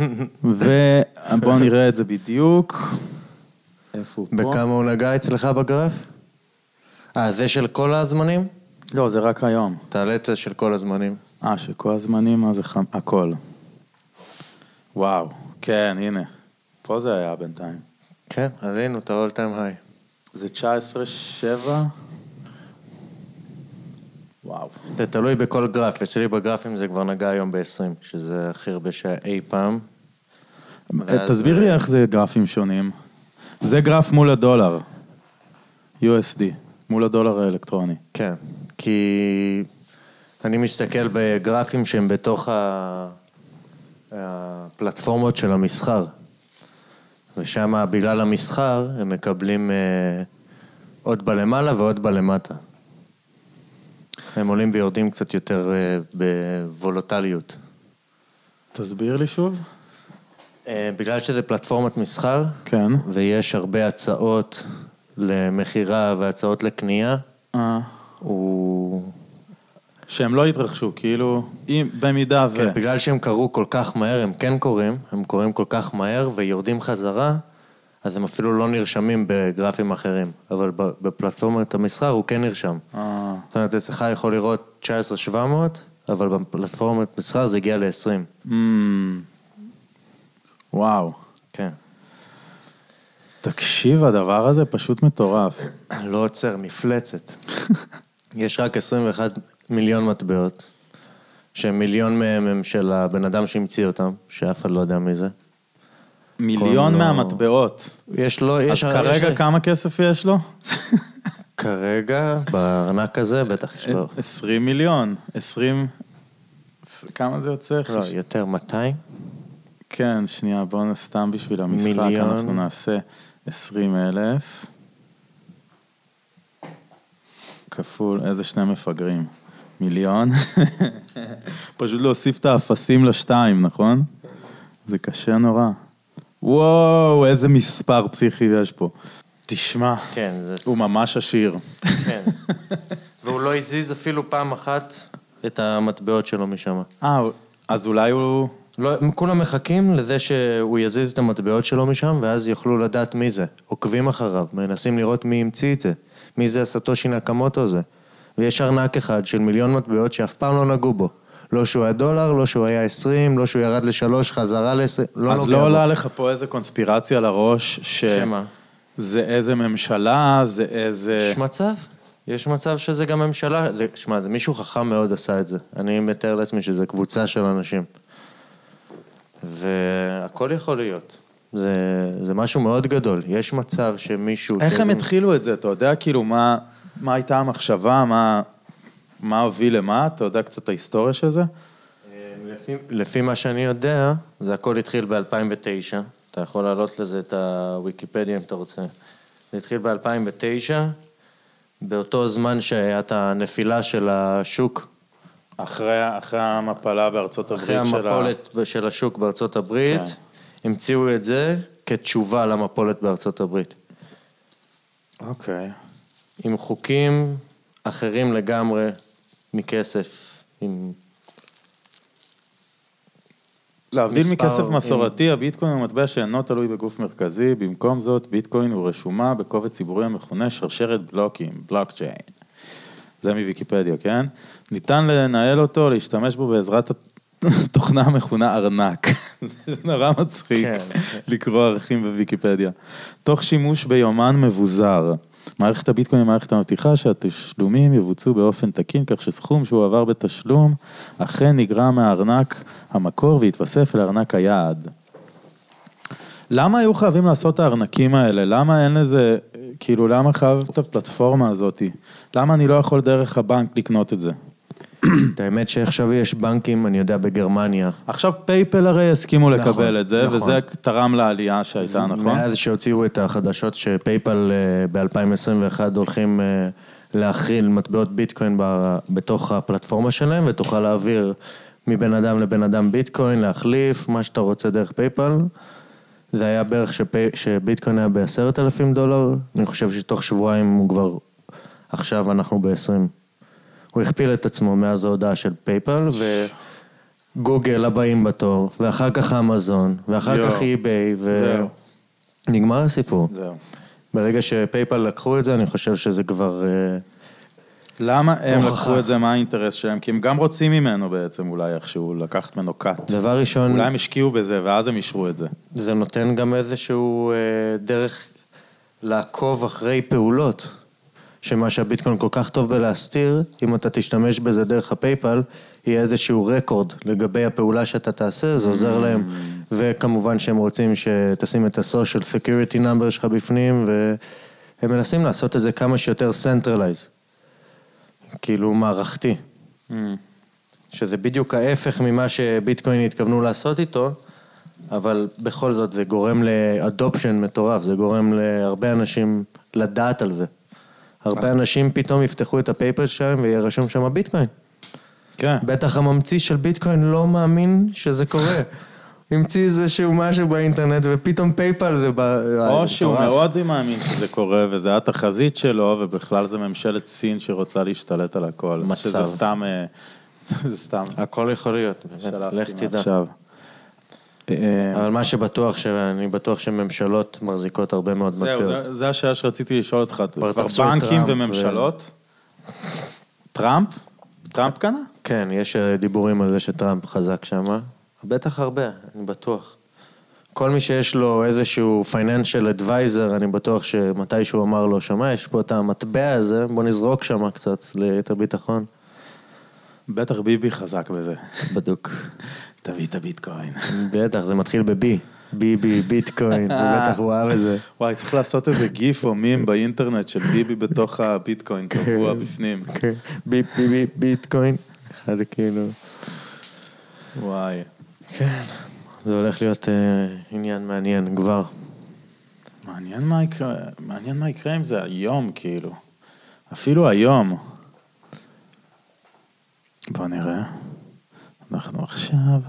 ובואו נראה את זה בדיוק. איפה הוא פה? בכמה הוא נגע אצלך בגרף? אה, זה של כל הזמנים? לא, זה רק היום. תעלה את זה של כל הזמנים. אה, שכל הזמנים, מה זה חם... הכל. וואו, כן, הנה. פה זה היה בינתיים. כן, עלינו את ה-all time high. זה 19-7? וואו. זה תלוי בכל גרף, אצלי בגרפים זה כבר נגע היום ב-20, שזה הכי הרבה שאי פעם. ואז- תסביר לי איך זה גרפים שונים. זה גרף מול הדולר, USD, מול הדולר האלקטרוני. כן, כי אני מסתכל בגרפים שהם בתוך ה- הפלטפורמות של המסחר, ושם בגלל המסחר הם מקבלים אה, עוד בלמעלה ועוד בלמטה. הם עולים ויורדים קצת יותר אה, בוולוטליות. תסביר לי שוב. אה, בגלל שזה פלטפורמת מסחר, כן. ויש הרבה הצעות למכירה והצעות לקנייה, אה, הוא... שהם לא יתרחשו, כאילו, אם, במידה ו... כן, בגלל שהם קרו כל כך מהר, הם כן קורים, הם קורים כל כך מהר ויורדים חזרה, אז הם אפילו לא נרשמים בגרפים אחרים. אבל בפלטפורמת המסחר הוא כן נרשם. אה, זאת אומרת, אצלך יכול לראות 19,700, אבל בפלטפורמת מסחר זה הגיע ל-20. אמ, וואו. כן. תקשיב, הדבר הזה פשוט מטורף. לא עוצר, מפלצת. *laughs* יש רק 21 מיליון מטבעות, שמיליון מהם הם של הבן אדם שהמציא אותם, שאף אחד לא יודע מי זה. מיליון מהמטבעות. יש לו, אז יש... כרגע יש- כמה כסף יש לו? *laughs* כרגע, בארנק הזה, בטח יש לו... 20 מיליון. 20... כמה זה יוצא? לא, יותר 200? כן, שנייה, בואו סתם בשביל המשחק, מיליון. אנחנו נעשה 20 אלף. כפול, איזה שני מפגרים? מיליון? *laughs* פשוט להוסיף את האפסים לשתיים, נכון? זה קשה נורא. וואו, איזה מספר פסיכי יש פה. תשמע, כן, זה... הוא ממש עשיר. כן. *laughs* והוא לא הזיז אפילו פעם אחת את המטבעות שלו משם. אה, אז אולי הוא... לא, כולם מחכים לזה שהוא יזיז את המטבעות שלו משם, ואז יוכלו לדעת מי זה. עוקבים אחריו, מנסים לראות מי המציא את זה. מי זה הסטושי נקמוטו הזה. ויש ארנק אחד של מיליון מטבעות שאף פעם לא נגעו בו. לא שהוא היה דולר, לא שהוא היה 20, לא שהוא ירד לשלוש, חזרה ל-20, לא אז לא. עולה לך פה איזה קונספירציה לראש, ש... שמה? זה איזה ממשלה, זה איזה... יש מצב, יש מצב שזה גם ממשלה, שמע, זה מישהו חכם מאוד עשה את זה. אני מתאר לעצמי שזה קבוצה של אנשים. והכל יכול להיות. זה, זה משהו מאוד גדול. יש מצב שמישהו... איך הם שזה- התחילו את זה? אתה יודע כאילו מה, מה הייתה המחשבה, מה, מה הוביל למה? אתה יודע קצת ההיסטוריה של זה? לפי, לפי מה שאני יודע, זה הכל התחיל ב-2009. אתה יכול להעלות לזה את הוויקיפדיה אם אתה רוצה. זה התחיל ב-2009, באותו זמן שהיה את הנפילה של השוק אחרי, אחרי המפלה בארצות הברית אחרי של ה... המפולת של השוק בארצות הברית, כן. המציאו את זה כתשובה למפולת בארצות הברית. אוקיי. עם חוקים אחרים לגמרי מכסף, עם... להבדיל מספר- מכסף מסורתי, הביטקוין הוא מטבע שאינו תלוי בגוף מרכזי, במקום זאת, ביטקוין הוא רשומה בקובץ ציבורי המכונה שרשרת בלוקים, בלוקצ'יין. זה מוויקיפדיה, כן? ניתן לנהל אותו, להשתמש בו בעזרת התוכנה המכונה ארנק. זה נורא מצחיק כן. לקרוא ערכים בוויקיפדיה. תוך שימוש ביומן מבוזר. מערכת הביטקוין היא מערכת המבטיחה שהתשלומים יבוצעו באופן תקין, כך שסכום שהוא עבר בתשלום אכן נגרע מהארנק המקור והתווסף לארנק היעד. למה היו חייבים לעשות את הארנקים האלה? למה אין לזה, כאילו, למה חייב את הפלטפורמה הזאתי? למה אני לא יכול דרך הבנק לקנות את זה? את האמת שעכשיו יש בנקים, אני יודע, בגרמניה. עכשיו PayPal הרי הסכימו נכון, לקבל את זה, נכון. וזה תרם לעלייה שהייתה, נכון? מאז שהוציאו את החדשות ש PayPal ב-2021 הולכים אה, להכיל מטבעות ביטקוין בתוך הפלטפורמה שלהם, ותוכל להעביר מבן אדם לבן אדם ביטקוין, להחליף, מה שאתה רוצה דרך PayPal. זה היה בערך שפי, שביטקוין היה בעשרת אלפים דולר, אני חושב שתוך שבועיים הוא כבר, עכשיו אנחנו ב-20. הוא הכפיל את עצמו מאז ההודעה של PayPal, וגוגל הבאים בתור, ואחר כך אמזון, ואחר יואו. כך eBay. ונגמר הסיפור. זהו. ברגע ש PayPal לקחו את זה, אני חושב שזה כבר... אה, למה הם. לקחו את זה, מה האינטרס שלהם? כי הם גם רוצים ממנו בעצם אולי איכשהו לקחת ממנו cut. דבר ראשון, אולי הם השקיעו בזה ואז הם אישרו את זה. זה נותן גם איזשהו אה, דרך לעקוב אחרי פעולות, שמה שהביטקוין כל כך טוב בלהסתיר, אם אתה תשתמש בזה דרך הפייפל, יהיה איזשהו רקורד לגבי הפעולה שאתה תעשה, זה עוזר להם, וכמובן שהם רוצים שתשים את ה-social security number שלך בפנים, והם מנסים לעשות את זה כמה שיותר centralize, כאילו מערכתי. שזה בדיוק ההפך ממה שביטקוין התכוונו לעשות איתו, אבל בכל זאת זה גורם ל adoption מטורף, זה גורם להרבה אנשים לדעת על זה. הרבה אנשים פתאום יפתחו את ה PayPal שלהם ויהיה רשום שם ביטקוין. כן. בטח הממציא של ביטקוין לא מאמין שזה קורה. *laughs* המציא איזשהו משהו באינטרנט ופתאום PayPal זה ב... או שהוא מטורף. מאוד מאמין שזה קורה, וזה התחזית שלו, ובכלל זה ממשלת סין שרוצה להשתלט על הכל. מצב. שזה סתם, אה, *laughs* זה סתם. הכל יכול להיות, לך תדע. אה, אבל מה שבטוח, שאני בטוח שממשלות מחזיקות הרבה מאוד זהו, מטבעות. זה- זה השאלה שרציתי לשאול אותך. כבר תפסו את בנקים וממשלות? טראמפ? טראמפ קנה? כן, יש אה, דיבורים על זה שטראמפ חזק שם. בטח הרבה, אני בטוח. כל מי שיש לו איזשהו financial advisor, אני בטוח שמתישהו אמר לו, שמע, יש פה את המטבע הזה, בוא נזרוק שם קצת ליתר ביטחון. בטח ביבי חזק בזה. בדוק. *laughs* תביא את הביטקוין. בטח, זה מתחיל ב-B. ביבי, ביטקוין, *laughs* ובטח הוא אהב את זה. וואי, צריך לעשות איזה גיף או מים באינטרנט של ביבי בתוך הביטקוין, קבוע בפנים. כן, ביפ, ביבי, ביטקוין. אחד כאילו... וואי. כן, זה הולך להיות אה, עניין מעניין כבר. מעניין מה יקרה, מעניין מה יקרה עם זה היום, כאילו. אפילו היום. בוא נראה. אנחנו עכשיו...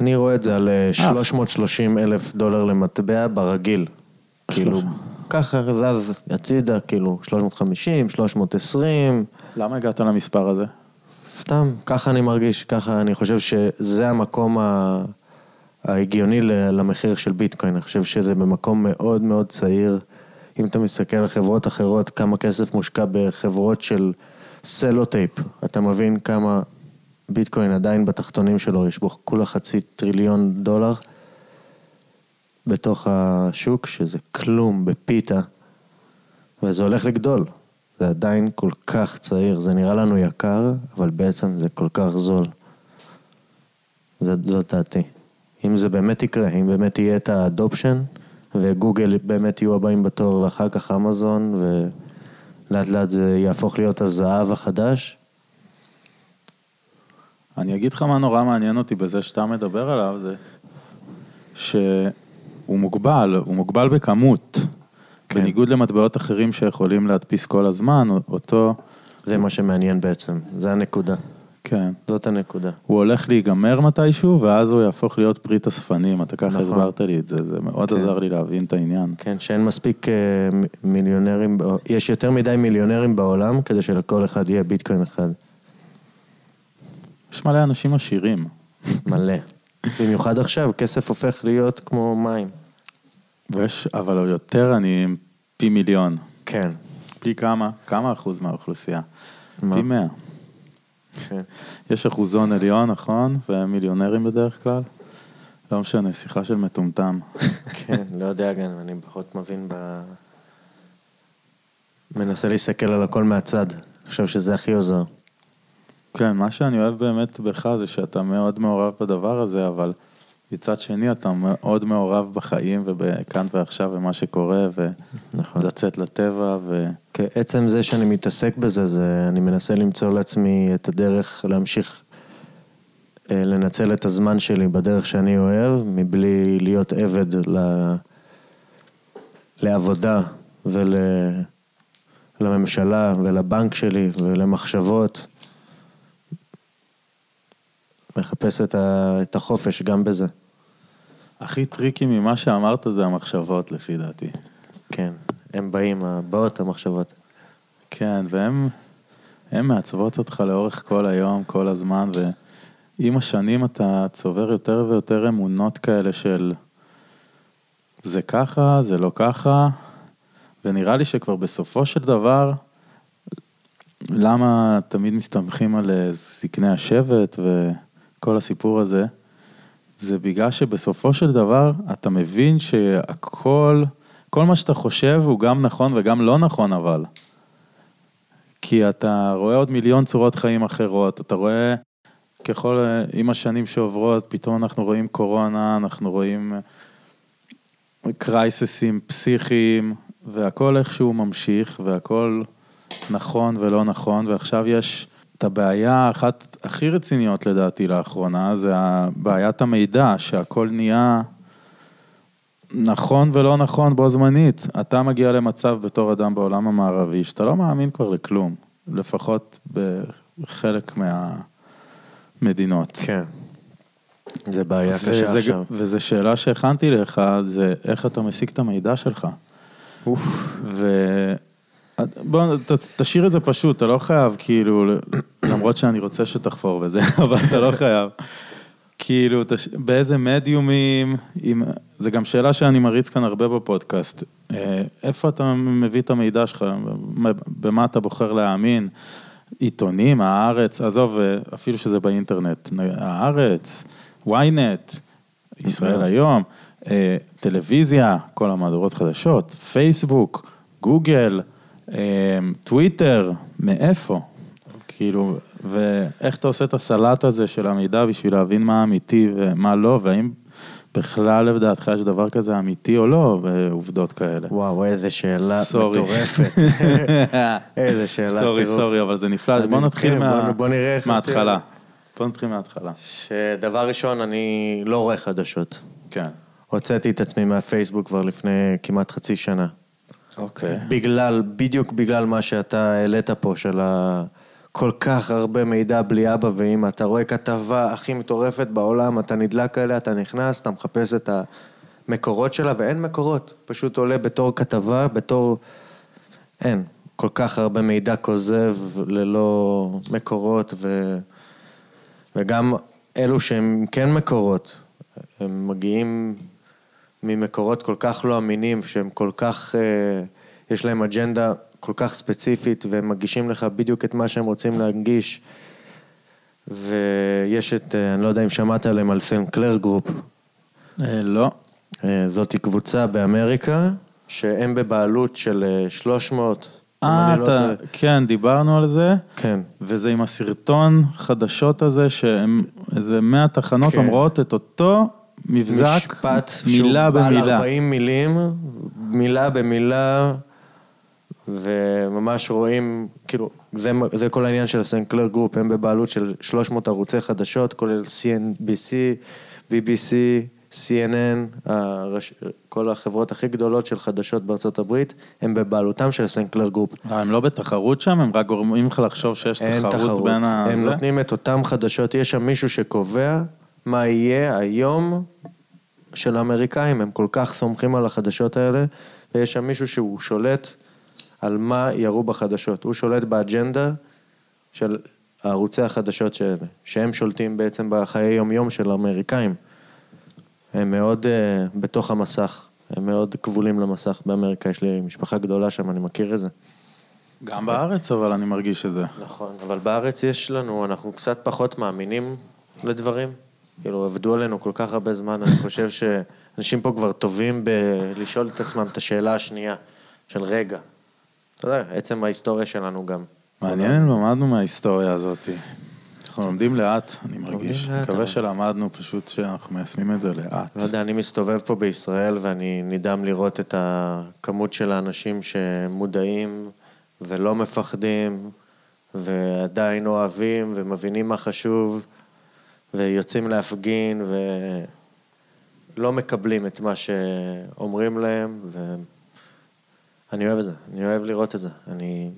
אני רואה את זה על אה, 330 אלף דולר למטבע ברגיל. כאילו, ככה זז הצידה, כאילו, 350, 320, למה הגעת למספר הזה? סתם, ככה אני מרגיש, ככה אני חושב שזה המקום ה- ההגיוני למחיר של ביטקוין, אני חושב שזה במקום מאוד מאוד צעיר. אם אתה מסתכל על חברות אחרות, כמה כסף מושקע בחברות של סלוטייפ, אתה מבין כמה ביטקוין עדיין בתחתונים שלו, יש בו כולה חצי טריליון דולר בתוך השוק, שזה כלום בפיתה, וזה הולך לגדול. זה עדיין כל כך צעיר, זה נראה לנו יקר, אבל בעצם זה כל כך זול. זאת, דעתי. אם זה באמת יקרה, אם באמת יהיה את האדופשן, וגוגל באמת יהיו הבאים בתור, ואחר כך אמזון, ולאט לאט זה יהפוך להיות הזהב החדש, אני אגיד לך מה נורא מעניין אותי בזה שאתה מדבר עליו, זה שהוא מוגבל, הוא מוגבל בכמות. כן. בניגוד למטבעות אחרים שיכולים להדפיס כל הזמן, אותו, זה מה שמעניין בעצם, זה הנקודה. כן. זאת הנקודה. הוא הולך להיגמר מתישהו, ואז הוא יהפוך להיות פריט אספנים, אתה ככה נכון. הסברת לי את זה, זה מאוד כן. עזר לי להבין את העניין. כן, שאין מספיק מ- מיליונרים, יש יותר מדי מיליונרים בעולם כדי שלכל אחד יהיה ביטקוין אחד. יש מלא אנשים עשירים. מלא. במיוחד עכשיו, כסף הופך להיות כמו מים. ויש, אבל יותר עניים, פי מיליון. כן. פי כמה? כמה אחוז מהאוכלוסייה? מה? פי מאה. כן. יש אחוזון עליון, נכון? והם מיליונרים בדרך כלל? לא משנה, שיחה של מטומטם. כן, לא יודע גם, אני פחות מבין ב... מנסה להסתכל על הכל מהצד. אני חושב שזה הכי עוזר. כן, מה שאני אוהב באמת בך זה שאתה מאוד מעורב בדבר הזה, אבל מצד שני אתה מאוד מעורב בחיים ובכאן ועכשיו ומה שקורה, נכון. ולצאת לטבע, ו... כן, עצם זה שאני מתעסק בזה, זה אני מנסה למצוא לעצמי את הדרך להמשיך אה, לנצל את הזמן שלי בדרך שאני אוהב, מבלי להיות עבד ל... לעבודה ולהיות לממשלה ולבנק שלי ולמחשבות. מחפש את, ה, את החופש גם בזה. הכי tricky ממה שאמרת זה המחשבות, לפי דעתי. כן, הם באים, באות המחשבות. כן, והם הם מעצבות אותך לאורך כל היום, כל הזמן, ועם השנים אתה צובר יותר ויותר אמונות כאלה של זה ככה, זה לא ככה, ונראה לי שכבר בסופו של דבר, למה תמיד מסתמכים על אה, זקני השבט וכל הסיפור הזה, זה בגלל שבסופו של דבר אתה מבין שהכל, כל מה שאתה חושב הוא גם נכון וגם לא נכון אבל. כי אתה רואה עוד מיליון צורות חיים אחרות, אתה רואה ככל, עם השנים שעוברות, פתאום אנחנו רואים קורונה, אנחנו רואים קרייססים פסיכיים, והכל איכשהו ממשיך, והכל נכון ולא נכון, ועכשיו יש את הבעיה האחת הכי רציניות לדעתי לאחרונה, זה בעיית המידע, שהכל נהיה נכון ולא נכון בו זמנית. אתה מגיע למצב בתור אדם בעולם המערבי, שאתה לא מאמין כבר לכלום, לפחות בחלק מהמדינות. כן. זה בעיה קשה וזה, עכשיו. וזו שאלה שהכנתי לך, זה איך אתה משיג את המידע שלך. אוף. ו... בוא, ת, תשאיר את זה פשוט, אתה לא חייב, כאילו, למרות שאני רוצה שתחפור בזה, *laughs* אבל אתה לא חייב. כאילו, תש... באיזה מדיומים, עם... זו גם שאלה שאני מריץ כאן הרבה בפודקאסט. אה, איפה אתה מביא את המידע שלך? במה אתה בוחר להאמין? עיתונים, הארץ, עזוב, אה, אפילו שזה באינטרנט, הארץ, ynet, ישראל היום, אה, טלוויזיה, כל המהדורות חדשות, פייסבוק, גוגל, טוויטר, מאיפה? כאילו, ואיך אתה עושה את הסלט הזה של המידע בשביל להבין מה אמיתי ומה לא, והאם בכלל לדעתך יש דבר כזה אמיתי או לא, בעובדות כאלה. וואו, איזה שאלה סורי. מטורפת. *laughs* איזה שאלה סורי, טירוף. סורי, אבל זה נפלא, בוא נתחיל כן, מה- בוא- נראה איך מההתחלה. בוא נתחיל מההתחלה. שדבר ראשון, אני לא רואה חדשות. כן. הוצאתי את עצמי מהפייסבוק כבר לפני כמעט חצי שנה. אוקיי. בגלל, בדיוק בגלל מה שאתה העלית פה, של ה... כל כך הרבה מידע בלי אבא ואמא. אתה רואה כתבה הכי מטורפת בעולם, אתה נדלק עליה, אתה נכנס, אתה מחפש את המקורות שלה, ואין מקורות. פשוט עולה בתור כתבה, בתור... אין. כל כך הרבה מידע כוזב ללא מקורות, ו... וגם אלו שהם כן מקורות, הם מגיעים ממקורות כל כך לא אמינים, שהם כל כך, אה, יש להם אג'נדה כל כך ספציפית, והם מגישים לך בדיוק את מה שהם רוצים להנגיש. ויש את, אה, אני לא יודע אם שמעת עליהם, על Sinclair Group. אה, לא. אה, זאתי קבוצה באמריקה, שהם בבעלות של אה, 300, אם אה, לא אתה, טועה. כן, דיברנו על זה, כן. וזה עם הסרטון חדשות הזה, שהם איזה 100 תחנות כן. אומרות את אותו מבזק, משפט מילה שהוא בעל במילה. 40 מילים, מילה במילה, וממש רואים, כאילו, זה, זה כל העניין של ה Sinclair Group, הם בבעלות של 300 ערוצי חדשות, כולל CNBC, BBC, CNN, הרש... כל החברות הכי גדולות של חדשות בארצות הברית, הם בבעלותם של ה Sinclair Group. אה, הם לא בתחרות שם? הם רק גורמים לך לחשוב שיש אין תחרות תחרות, בין ה... הם זה? נותנים את אותם חדשות, יש שם מישהו שקובע מה יהיה היום של האמריקאים, הם כל כך סומכים על החדשות האלה, ויש שם מישהו שהוא שולט על מה יראו בחדשות, הוא שולט באג'נדה של ערוצי החדשות האלה, שהם שולטים בעצם בחיי יום-יום של האמריקאים. הם מאוד uh, בתוך המסך, הם מאוד כבולים למסך באמריקה, יש לי משפחה גדולה שם, אני מכיר את זה. גם בארץ, אבל אני מרגיש את זה. נכון, אבל בארץ יש לנו, אנחנו קצת פחות מאמינים לדברים. כאילו, עבדו עלינו כל כך הרבה זמן, אני חושב שאנשים פה כבר טובים בלשאול את עצמם את השאלה השנייה, של רגע. אתה יודע, עצם ההיסטוריה שלנו גם. מעניין אם למדנו מההיסטוריה הזאת. אנחנו לומדים לאט, אני מרגיש. מקווה שלמדנו, פשוט שאנחנו מיישמים את זה לאט. לא יודע, אני מסתובב פה בישראל ואני נדהם לראות את הכמות של האנשים שמודעים ולא מפחדים ועדיין אוהבים ומבינים מה חשוב ויוצאים להפגין ולא מקבלים את מה שאומרים להם אני אוהב את זה, אני אוהב לראות את זה. אני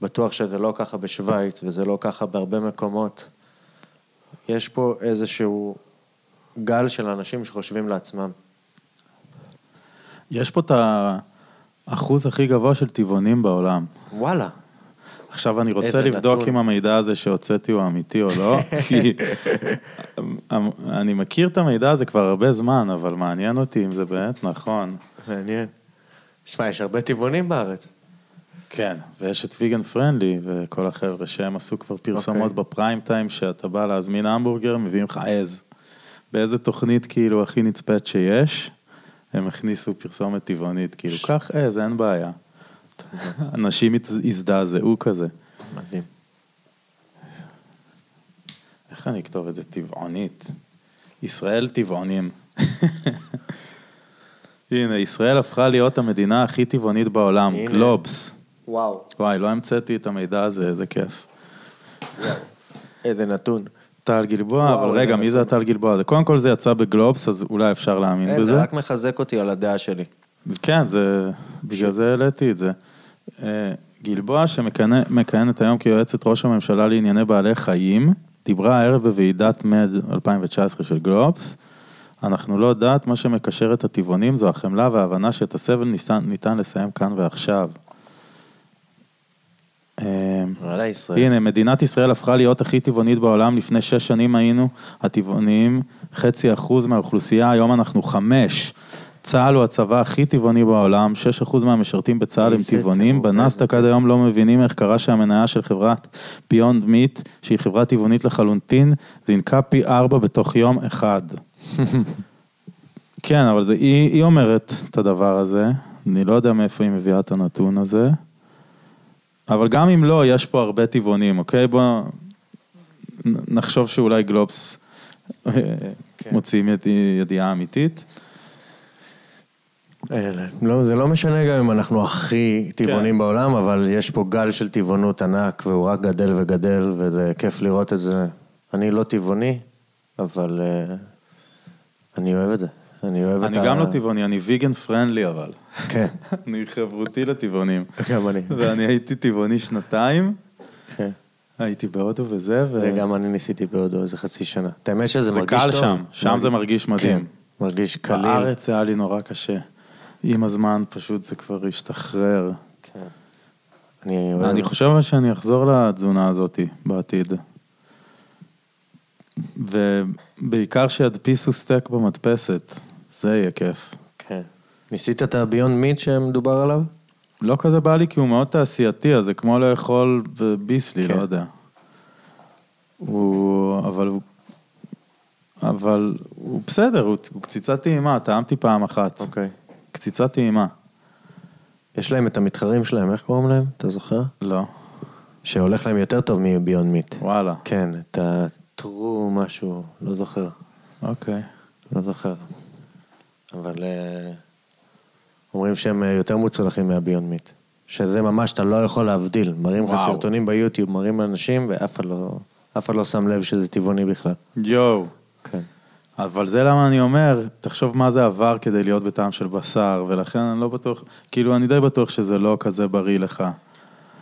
בטוח שזה לא ככה בשוויץ, וזה לא ככה בהרבה מקומות. יש פה איזשהו גל של אנשים שחושבים לעצמם. יש פה את האחוז הכי גבוה של טבעונים בעולם. וואלה. עכשיו אני רוצה לבדוק נתון. אם המידע הזה שהוצאתי הוא אמיתי או לא, *laughs* כי אני מכיר את המידע הזה כבר הרבה זמן, אבל מעניין אותי אם זה באמת נכון. מעניין. שמע, יש הרבה טבעונים בארץ. כן, ויש את ויגן פרנדלי וכל החבר'ה שהם עשו כבר פרסומות אוקיי. בפריים טיים, שאתה בא להזמין המבורגר, מביאים לך עז. באיזה תוכנית כאילו הכי נצפית שיש, הם הכניסו פרסומת טבעונית, כאילו, קח עז, אין בעיה. אנשים הזדעזעו כזה. מדהים. איך אני אכתוב את זה? טבעונית. ישראל טבעונים. *laughs* הנה, ישראל הפכה להיות המדינה הכי טבעונית בעולם, הנה. גלובס. וואו. וואי, לא המצאתי את המידע הזה, איזה כיף. איזה נתון. טל גלבוע, וואו, אבל רגע, מי זה נתון. הטל גלבוע הזה? קודם כל זה יצא בגלובס, אז אולי אפשר להאמין אין, בזה. זה רק מחזק אותי על הדעה שלי. כן, זה, בגלל זה העליתי את זה. אה, גלבוע שמכהנת היום כיועצת ראש הממשלה לענייני בעלי חיים, דיברה הערב בוועידת מד 2019 של גלובס. אנחנו לא דת, מה שמקשר את הטבעונים זו החמלה וההבנה שאת הסבל ניתן, ניתן לסיים כאן ועכשיו. אה, וואלה, ישראל. הנה, מדינת ישראל הפכה להיות הכי טבעונית בעולם, לפני שש שנים היינו הטבעוניים חצי אחוז מהאוכלוסייה, היום אנחנו חמש. צה"ל הוא הצבא הכי טבעוני בעולם, 6% מהמשרתים בצה"ל הם טבעונים, בנסדק עד היום לא מבינים איך קרה שהמניה של חברת ביונד מיט, שהיא חברה טבעונית לחלוטין, זינקה פי ארבע בתוך יום אחד. *laughs* כן, אבל זה, היא, היא אומרת את הדבר הזה, אני לא יודע מאיפה היא מביאה את הנתון הזה, אבל גם אם לא, יש פה הרבה טבעונים, אוקיי? בוא נחשוב שאולי גלובס אה, מוציאים ידי, ידיעה אמיתית. אה, לא, זה לא משנה גם אם אנחנו הכי טבעונים כן. בעולם, אבל יש פה גל של טבעונות ענק, והוא רק גדל וגדל, וזה כיף לראות את זה. אני לא טבעוני, אבל אה, אני אוהב את זה. אני אוהב את אני ה... גם לא טבעוני, אני ויגן פרנדלי אבל. כן, *laughs* אני חברותי לטבעונים. גם אני. ואני הייתי טבעוני שנתיים, כן. הייתי בהודו וזה, ו... וגם אני ניסיתי בהודו איזה חצי שנה. את האמת שזה זה מרגיש קל טוב. שם, שם זה מרגיש מדהים. כן, מרגיש קליל. בארץ זה היה לי נורא קשה. עם הזמן פשוט זה כבר השתחרר. כן. אני חושב שאני אחזור לתזונה הזאת בעתיד. ובעיקר שידפיסו סטייק במדפסת, זה יהיה כיף. כן. ניסית את הביונד מיט שמדובר עליו? לא כזה בא לי כי הוא מאוד תעשייתי, אז זה כמו לאכול בביסלי, כן. לא יודע. הוא, אבל הוא, אבל הוא בסדר, הוא, הוא קציצה טעימה, טעמתי פעם אחת. אוקיי. קציצה טעימה. יש להם את המתחרים שלהם, איך קוראים להם? אתה זוכר? לא, שהולך להם יותר טוב מביונד מיט. וואלה, כן, את הטרו משהו, לא זוכר. אוקיי. לא זוכר. אבל אה, אומרים שהם אה, יותר מוצלחים מהביונד מיט. שזה ממש, אתה לא יכול להבדיל. מראים לך. סרטונים ביוטיוב, מראים לאנשים, ואף אחד לא, לא שם לב שזה טבעוני בכלל. יואו. אבל זה למה אני אומר, תחשוב מה זה עבר כדי להיות בטעם של בשר, ולכן אני לא בטוח, כאילו אני די בטוח שזה לא כזה בריא לך.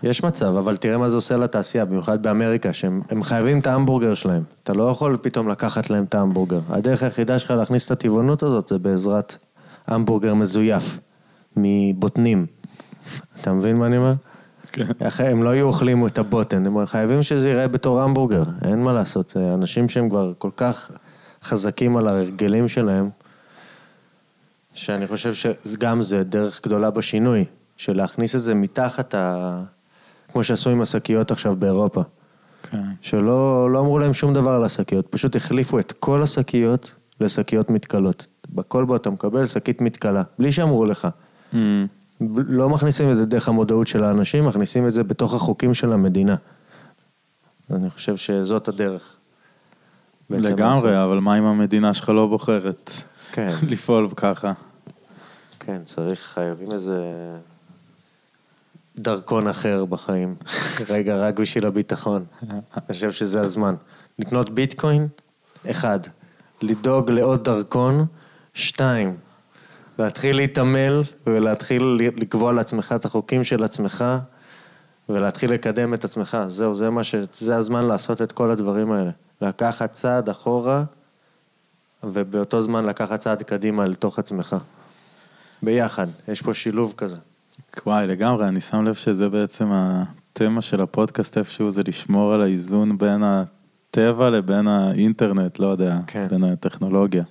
יש מצב, אבל תראה מה זה עושה לתעשייה, במיוחד באמריקה, שהם הם חייבים את ההמבורגר שלהם. אתה לא יכול פתאום לקחת להם את ההמבורגר. הדרך היחידה שלך להכניס את הטבעונות הזאת זה בעזרת המבורגר מזויף, מבוטנים. אתה מבין מה אני אומר? כן. אחרי- הם לא היו אוכלים את הבוטן, הם חייבים שזה ייראה בתור המבורגר, אין מה לעשות, זה אנשים שהם כבר כל כך חזקים על ההרגלים שלהם, שאני חושב שגם זה דרך גדולה בשינוי, של להכניס את זה מתחת ה... כמו שעשו עם השקיות עכשיו באירופה, כן. שלא לא אמרו להם שום דבר על השקיות, פשוט החליפו את כל השקיות לשקיות מתכלות. בכל בו אתה מקבל שקית מתכלה, בלי שאמרו לך. Mm, לא מכניסים את זה דרך המודעות של האנשים, מכניסים את זה בתוך החוקים של המדינה. אני חושב שזאת הדרך. לגמרי, אבל מה אם המדינה שלך לא בוחרת כן, *laughs* לפעול ככה? כן, צריך, חייבים איזה דרכון אחר בחיים. *laughs* רגע, רק בשביל הביטחון. *laughs* אני חושב שזה הזמן. לקנות ביטקוין, אחד. לדאוג לעוד דרכון, שתיים. להתחיל להתעמל ולהתחיל לקבוע לעצמך את החוקים של עצמך ולהתחיל לקדם את עצמך. זהו, זה ש... זה הזמן לעשות את כל הדברים האלה. לקחת צעד אחורה ובאותו זמן לקחת צעד קדימה לתוך עצמך. ביחד, יש פה שילוב כזה. וואי, לגמרי, אני שם לב שזה בעצם התמה של הפודקאסט איפשהו, זה לשמור על האיזון בין הטבע לבין האינטרנט, לא יודע, כן. בין הטכנולוגיה.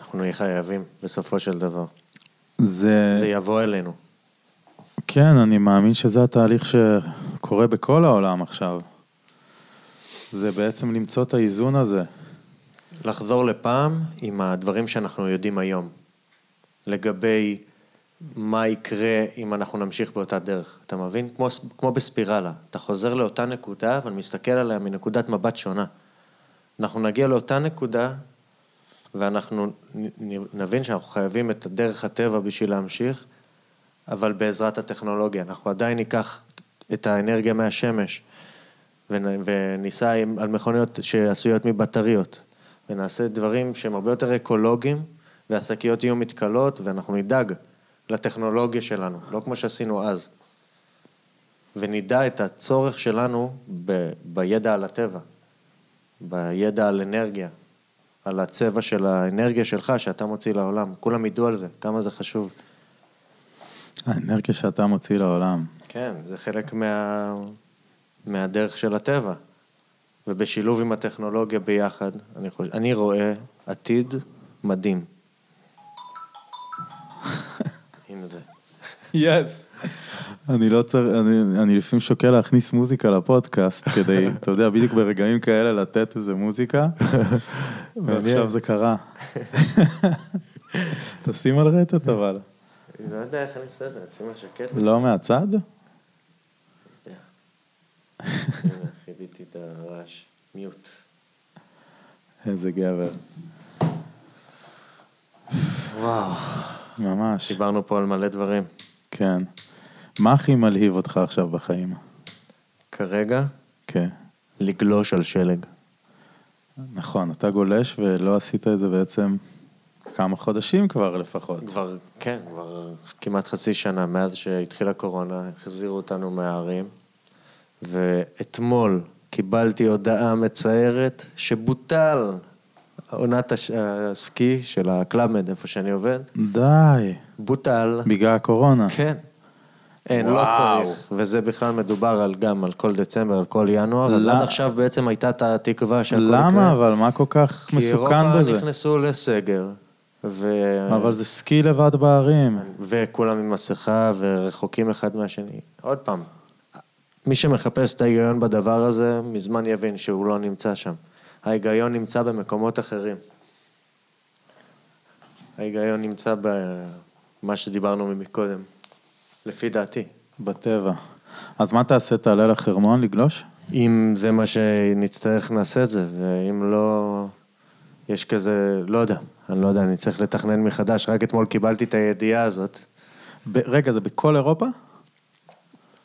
אנחנו נהיה חייבים, בסופו של דבר. זה, זה יבוא אלינו. כן, אני מאמין שזה התהליך שקורה בכל העולם עכשיו. זה בעצם למצוא את האיזון הזה. לחזור לפעם עם הדברים שאנחנו יודעים היום, לגבי מה יקרה אם אנחנו נמשיך באותה דרך. אתה מבין? כמו, כמו בספירלה. אתה חוזר לאותה נקודה, אבל מסתכל עליה מנקודת מבט שונה. אנחנו נגיע לאותה נקודה, ואנחנו נבין שאנחנו חייבים את דרך הטבע בשביל להמשיך, אבל בעזרת הטכנולוגיה. אנחנו עדיין ניקח את האנרגיה מהשמש, וניסע על מכוניות שעשויות מבטריות, ונעשה דברים שהם הרבה יותר אקולוגיים, והשקיות יהיו מתכלות, ואנחנו נדאג לטכנולוגיה שלנו, לא כמו שעשינו אז. ונדע את הצורך שלנו ב- בידע על הטבע, בידע על אנרגיה, על הצבע של האנרגיה שלך שאתה מוציא לעולם. כולם ידעו על זה, כמה זה חשוב. האנרגיה שאתה מוציא לעולם. כן, זה חלק מה... מהדרך של הטבע. ובשילוב עם הטכנולוגיה ביחד, אני, חושב, אני רואה עתיד מדהים. הנה זה. יס. אני לא צריך, אני, אני לפעמים שוקל להכניס מוזיקה לפודקאסט כדי, אתה יודע, בדיוק ברגעים כאלה לתת איזה מוזיקה, ועכשיו זה קרה. *laughs* תשים על רטט אבל. לא יודע איך אני אעשה את זה, אשים על שקט. לא מהצד? חיביתי את הרעש. מיוט. איזה גבר. וואו. ממש, דיברנו פה על מלא דברים. כן. מה הכי מלהיב אותך עכשיו בחיים? כרגע, כן. לגלוש על שלג. נכון, אתה גולש ולא עשית את זה בעצם כמה חודשים כבר לפחות. כבר, כן, כבר כמעט חצי שנה מאז שהתחילה קורונה, החזירו אותנו מהערים, ואתמול קיבלתי הודעה מצערת שבוטל עונת הש- הסקי של הקלאבמד, איפה שאני עובד, די, בוטל. בגלל הקורונה. כן. אין, לא וואו. צריך. וזה בכלל מדובר על גם על כל דצמבר, על כל ינואר, אז לא- עד עכשיו בעצם הייתה את התקווה שהכל למה אבל? מה כל כך כי מסוכן אירופה בזה? נכנסו לסגר, ו... אבל זה סקי לבד בערים. וכולם עם מסכה ורחוקים אחד מהשני. עוד פעם, מי שמחפש את ההיגיון בדבר הזה, מזמן יבין שהוא לא נמצא שם. ההיגיון נמצא במקומות אחרים. ההיגיון נמצא במה שדיברנו מקודם, לפי דעתי. בטבע. אז מה תעשה? תעלה לחרמון לגלוש? אם זה מה שנצטרך, נעשה את זה, ואם לא, יש כזה, לא יודע, אני לא יודע, אני צריך לתכנן מחדש, רק אתמול קיבלתי את הידיעה הזאת. ב- רגע, זה בכל אירופה?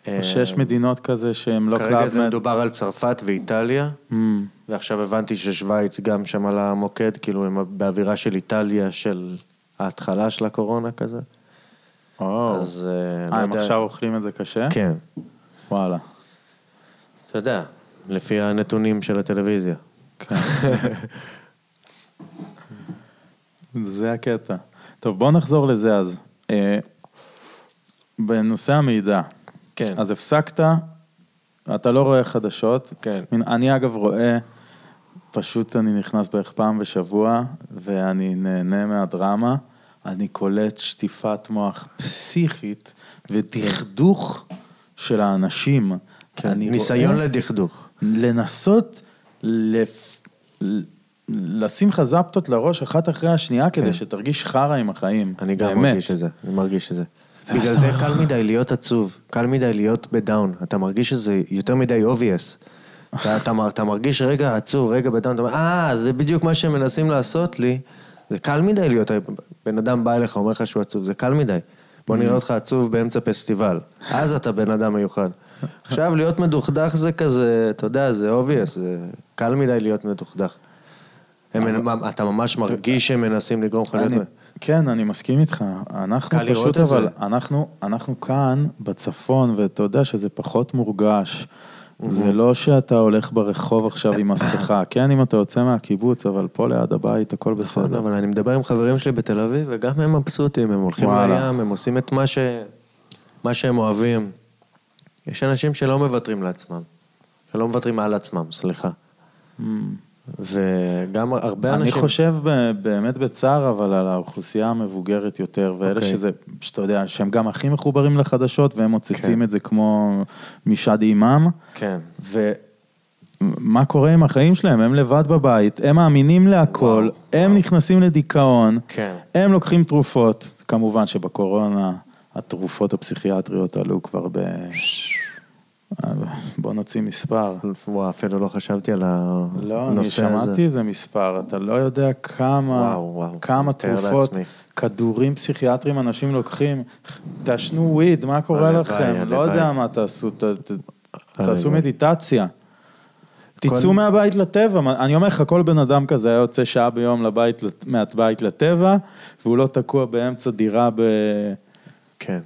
או שיש מדינות כזה שהן לא אה, כרגע זה? מדובר על צרפת ואיטליה, Mm, ועכשיו הבנתי ששוויץ גם שם על המוקד, כאילו הם באווירה של איטליה של ההתחלה של הקורונה כזה. או. אז אה, לא אה, הם יודע. עכשיו אוכלים את זה קשה? כן, וואלה. אתה יודע, לפי הנתונים של הטלוויזיה. כן. זה הקטע. טוב, בוא נחזור לזה אז. אה, בנושא המידע, כן. אז הפסקת, אתה לא רואה חדשות. כן. אני אגב רואה, פשוט אני נכנס בערך פעם בשבוע, ואני נהנה מהדרמה. אני קולט שטיפת מוח פסיכית ודכדוך של האנשים. כן, ניסיון רואה- לדכדוך. לנסות לפ... לשים לך זפטות לראש אחת אחרי השנייה כדי שתרגיש חרא עם החיים. כן. אני גם באמת. מרגיש את זה, אני מרגיש את זה. בגלל זה קל מדי להיות עצוב, קל מדי להיות בדאון. אתה מרגיש שזה יותר מדי obvious. אתה, אתה, מר- אתה מרגיש רגע עצוב, רגע בדאון, אתה אומר, אה, זה בדיוק מה שהם מנסים לעשות לי. זה קל מדי להיות, בן אדם בא אליך, אומר לך שהוא עצוב, זה קל מדי. בוא נראה אותך עצוב באמצע פסטיבל. אז אתה בן אדם מיוחד. עכשיו, להיות מדוכדך זה כזה, אתה יודע, זה obvious, זה קל מדי להיות מדוכדך. הם, אתה ממש מרגיש שהם מנסים לגרום לך להיות... כן, אני מסכים איתך. אנחנו פשוט. אבל אנחנו, אנחנו כאן בצפון, ואתה יודע שזה פחות מורגש. זה לא שאתה הולך ברחוב עכשיו עם מסכה, *coughs* כן, אם אתה יוצא מהקיבוץ, אבל פה ליד הבית הכל נכון, בסדר. אבל אני מדבר עם חברים שלי בתל אביב, וגם הם מבסוטים, הם הולכים. לים, הם עושים את מה, ש... מה שהם אוהבים. יש אנשים שלא מוותרים לעצמם, שלא מוותרים על עצמם, סליחה. וגם הרבה אני אנשים... חושב ב- באמת בצער, אבל על האוכלוסייה המבוגרת יותר, ואלה אוקיי. שזה, שאתה יודע, שהם גם הכי מחוברים לחדשות, והם מוצצים כן. את זה כמו משד אימם. כן. ומה קורה עם החיים שלהם? הם לבד בבית, הם מאמינים להכל, הם נכנסים לדיכאון, כן. הם לוקחים תרופות. כמובן שבקורונה התרופות הפסיכיאטריות עלו כבר ב... בוא נוציא מספר. וואו, אפילו לא חשבתי על הנושא הזה. לא, אני שמעתי איזה מספר, אתה לא יודע כמה, וואו, וואו, כמה תרופות, לעצמי. כדורים פסיכיאטריים אנשים לוקחים, תעשנו וויד, מה קורה הלוואי, לכם? לא הלוואי. יודע מה תעשו, ת, ת, תעשו. מדיטציה. תצאו כל- מהבית לטבע, אני אומר לך, כל בן אדם כזה היה יוצא שעה ביום לבית, מהבית לטבע, והוא לא תקוע באמצע דירה כן.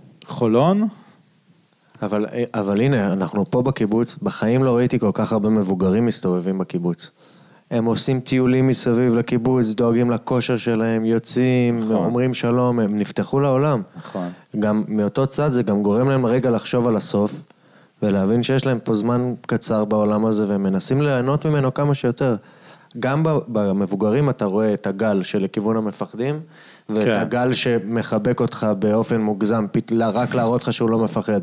אבל, אבל הנה, אנחנו פה בקיבוץ, בחיים לא ראיתי כל כך הרבה מבוגרים מסתובבים בקיבוץ. הם עושים טיולים מסביב לקיבוץ, דואגים לכושר שלהם, יוצאים, נכון. אומרים שלום, הם נפתחו לעולם. נכון. גם מאותו צד זה גם גורם להם רגע לחשוב על הסוף, ולהבין שיש להם פה זמן קצר בעולם הזה, והם מנסים ליהנות ממנו כמה שיותר. גם במבוגרים אתה רואה את הגל שלכיוון המפחדים, ואת כן. הגל שמחבק אותך באופן מוגזם, רק להראות לך שהוא לא מפחד.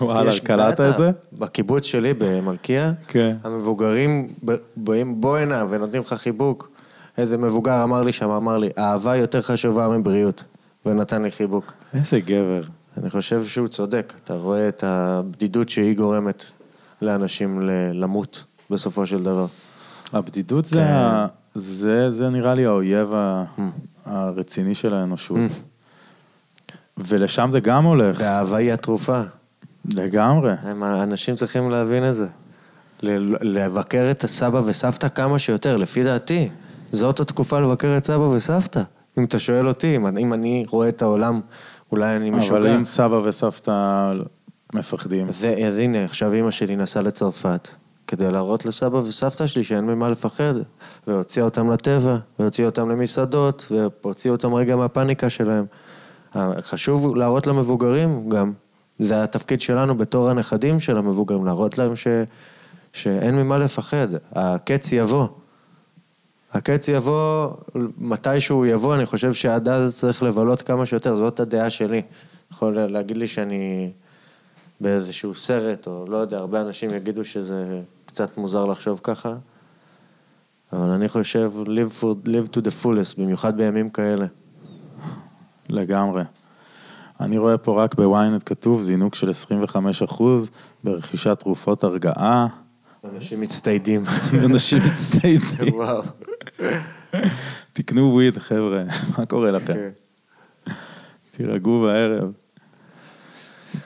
וואלה, בטח. את זה? בקיבוץ שלי במלכיה, כן. המבוגרים באים בוא הנה ונותנים לך חיבוק. איזה מבוגר אמר לי שם, אמר לי, אהבה יותר חשובה מבריאות, ונתן לי חיבוק. איזה גבר. אני חושב שהוא צודק, אתה רואה את הבדידות שהיא גורמת לאנשים למות בסופו של דבר. הבדידות זה, כן. ה- זה, זה נראה לי האויב ה- הרציני של האנושות. ולשם זה גם הולך, והאהבה היא התרופה. לגמרי. הם- האנשים צריכים להבין את זה. ל- לבקר את הסבא וסבתא כמה שיותר, לפי דעתי. זאת התקופה לבקר את סבא וסבתא. אם אתה שואל אותי, אם, אם אני רואה את העולם, אולי אני משוגע. אבל אם סבא וסבתא מפחדים, זה, אז הנה, עכשיו אימא שלי נסעה לצרפת, כדי להראות לסבא וסבתא שלי שאין ממה לפחד, והוציאה אותם לטבע, והוציאה אותם למסעדות, והוציאה אותם רגע מהפאניקה שלהם. חשוב להראות למבוגרים גם, זה התפקיד שלנו בתור הנכדים של המבוגרים, להראות להם ש, שאין ממה לפחד, הקץ יבוא. הקץ יבוא, מתי שהוא יבוא, אני חושב שעד אז צריך לבלות כמה שיותר, זאת הדעה שלי. יכול להגיד לי שאני באיזשהו סרט, או לא יודע, הרבה אנשים יגידו שזה קצת מוזר לחשוב ככה, אבל אני חושב live, for, live to the fullest, במיוחד בימים כאלה. לגמרי. אני רואה פה רק בוויינט כתוב זינוק של 25% ברכישת תרופות הרגעה. אנשים מצטיידים. אנשים מצטיידים. *laughs* וואו. תקנו וויד, חבר'ה, מה קורה לכם? תירגעו בערב.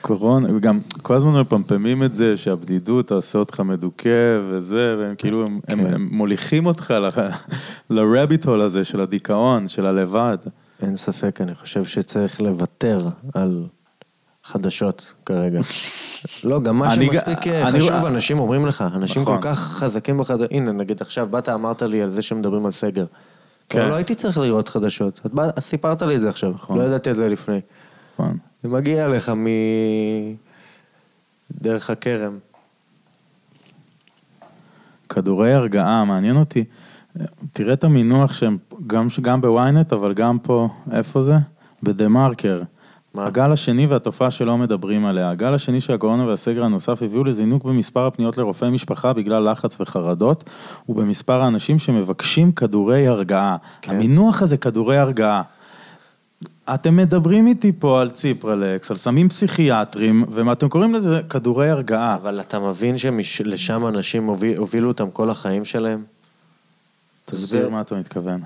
קורונה, וגם כל הזמן מפמפמים את זה שהבדידות תעשה אותך מדוכא וזה, והם כאילו, הם, הם, כן. הם מוליכים אותך לרביט הול הזה של הדיכאון, של הלבד. אין ספק, אני חושב שצריך לוותר על חדשות כרגע. *laughs* לא, גם מה שמספיק אה, אני- חשוב, אנשים אומרים לך, אנשים כל נכון. כך חזקים בחדשות, הנה, נגיד עכשיו באת, אמרת לי על זה שמדברים על סגר. כן. לא הייתי צריך לראות חדשות, סיפרת לי את זה עכשיו, נכון. לא ידעתי את זה לפני. נכון. זה מגיע לך מ... דרך הכרם. כדורי הרגעה, מעניין אותי. תראה את המינוח שהם, גם, גם בוויינט, אבל גם פה, איפה זה? בדה מרקר. מה? הגל השני והתופעה שלא מדברים עליה. הגל השני של הקורונה והסגר הנוסף הביאו לזינוק במספר הפניות לרופאי משפחה בגלל לחץ וחרדות, ובמספר האנשים שמבקשים כדורי הרגעה. כן. המינוח הזה, כדורי הרגעה. אתם מדברים איתי פה על ציפרלקס, על סמים פסיכיאטרים, ואתם קוראים לזה כדורי הרגעה. אבל אתה מבין שלשם אנשים הוביל, הובילו אותם כל החיים שלהם? תסביר מה אתה מתכוון.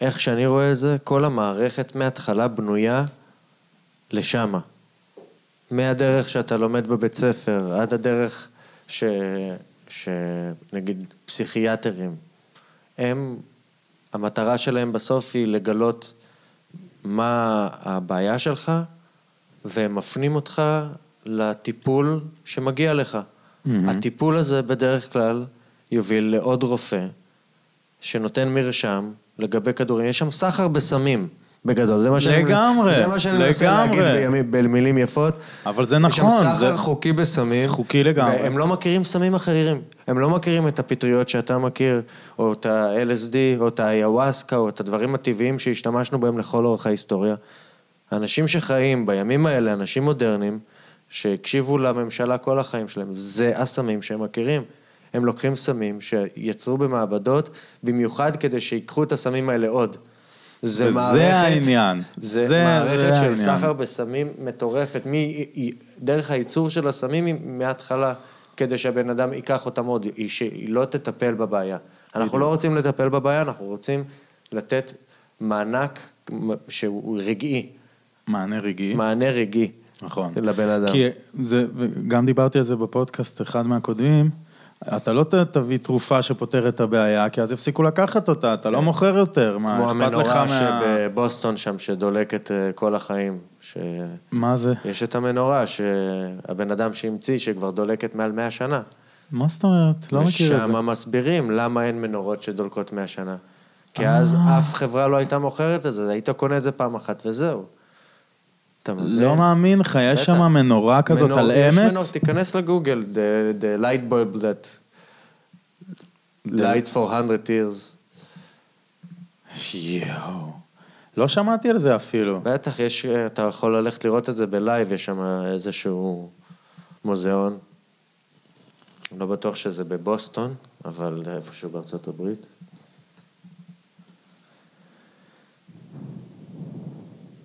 איך שאני רואה את זה, כל המערכת מההתחלה בנויה לשמה. מהדרך שאתה לומד בבית ספר, עד הדרך ש... שנגיד פסיכיאטרים, הם, המטרה שלהם בסוף היא לגלות מה הבעיה שלך, והם מפנים אותך לטיפול שמגיע לך. הטיפול הזה בדרך כלל יוביל לעוד רופא, שנותן מרשם לגבי כדורים. יש שם סחר בסמים, בגדול. זה מה שאני, לגמרי, זה מה שאני מנסה להגיד. בימים- במילים יפות. אבל זה יש נכון, שם סחר זה- חוקי בסמים. זה חוקי לגמרי. והם לא מכירים סמים אחרים. הם לא מכירים את הפטריות שאתה מכיר, או את ה-LSD, או את האיוואסקה, או את הדברים הטבעיים שהשתמשנו בהם לכל אורך ההיסטוריה. האנשים שחיים בימים האלה, אנשים מודרניים, שהקשיבו לממשלה כל החיים שלהם, זה הסמים שהם מכירים. הם לוקחים סמים שיצרו במעבדות, במיוחד כדי שיקחו את הסמים האלה עוד. זה וזה מערכת... העניין. זה, זה- מערכת זה של העניין. סחר בסמים מטורפת, מ, דרך הייצור של הסמים מההתחלה, כדי שהבן אדם ייקח אותם עוד, היא, שהיא לא תטפל בבעיה. אנחנו לא רוצים לטפל בבעיה, אנחנו רוצים לתת מענק שהוא רגעי, מענה רגעי. מענה רגעי. נכון. לבן אדם. כי זה, וגם דיברתי על זה בפודקאסט אחד מהקודמים, אתה לא תביא תרופה שפותרת את הבעיה, כי אז יפסיקו לקחת אותה, אתה לא מוכר יותר, מה, כמו אכפת לך המנורה מה... שבבוסטון שם, שדולקת אה, כל החיים. ש... מה זה? יש את המנורה שהבן אדם שהמציא, שכבר דולקת מעל 100 שנה. מה זאת אומרת? לא מכיר את זה. ושם מסבירים למה אין מנורות שדולקות 100 שנה. כי אה. אז אף חברה לא הייתה מוכרת את זה, היית קונה את זה פעם אחת וזהו. אתה מבין? לא מאמין לך, יש. שם מנורה כזאת על אמת? תיכנס לגוגל, the, the light bulb that lights for 100 years. יואו. לא שמעתי על זה אפילו. בטח, יש, אתה יכול ללכת לראות את זה בלייב, יש שם איזשהו מוזיאון. לא בטוח שזה בבוסטון, אבל איפשהו בארצות הברית.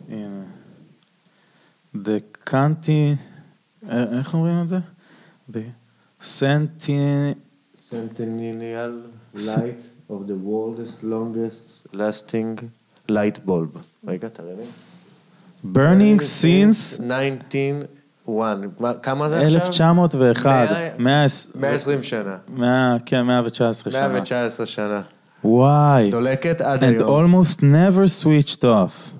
הנה. The Canti... אה, איך אומרים את זה? The Senti... Centennial light of the world's longest lasting light bulb. רגע, תראה לי. Burning since 1901. מה- כמה זה עכשיו? 1901. מאה- 120 120 שנה. 100, כן, 119 שנה. 119 שנה. וואי. דולקת עד And היום. almost never switched off.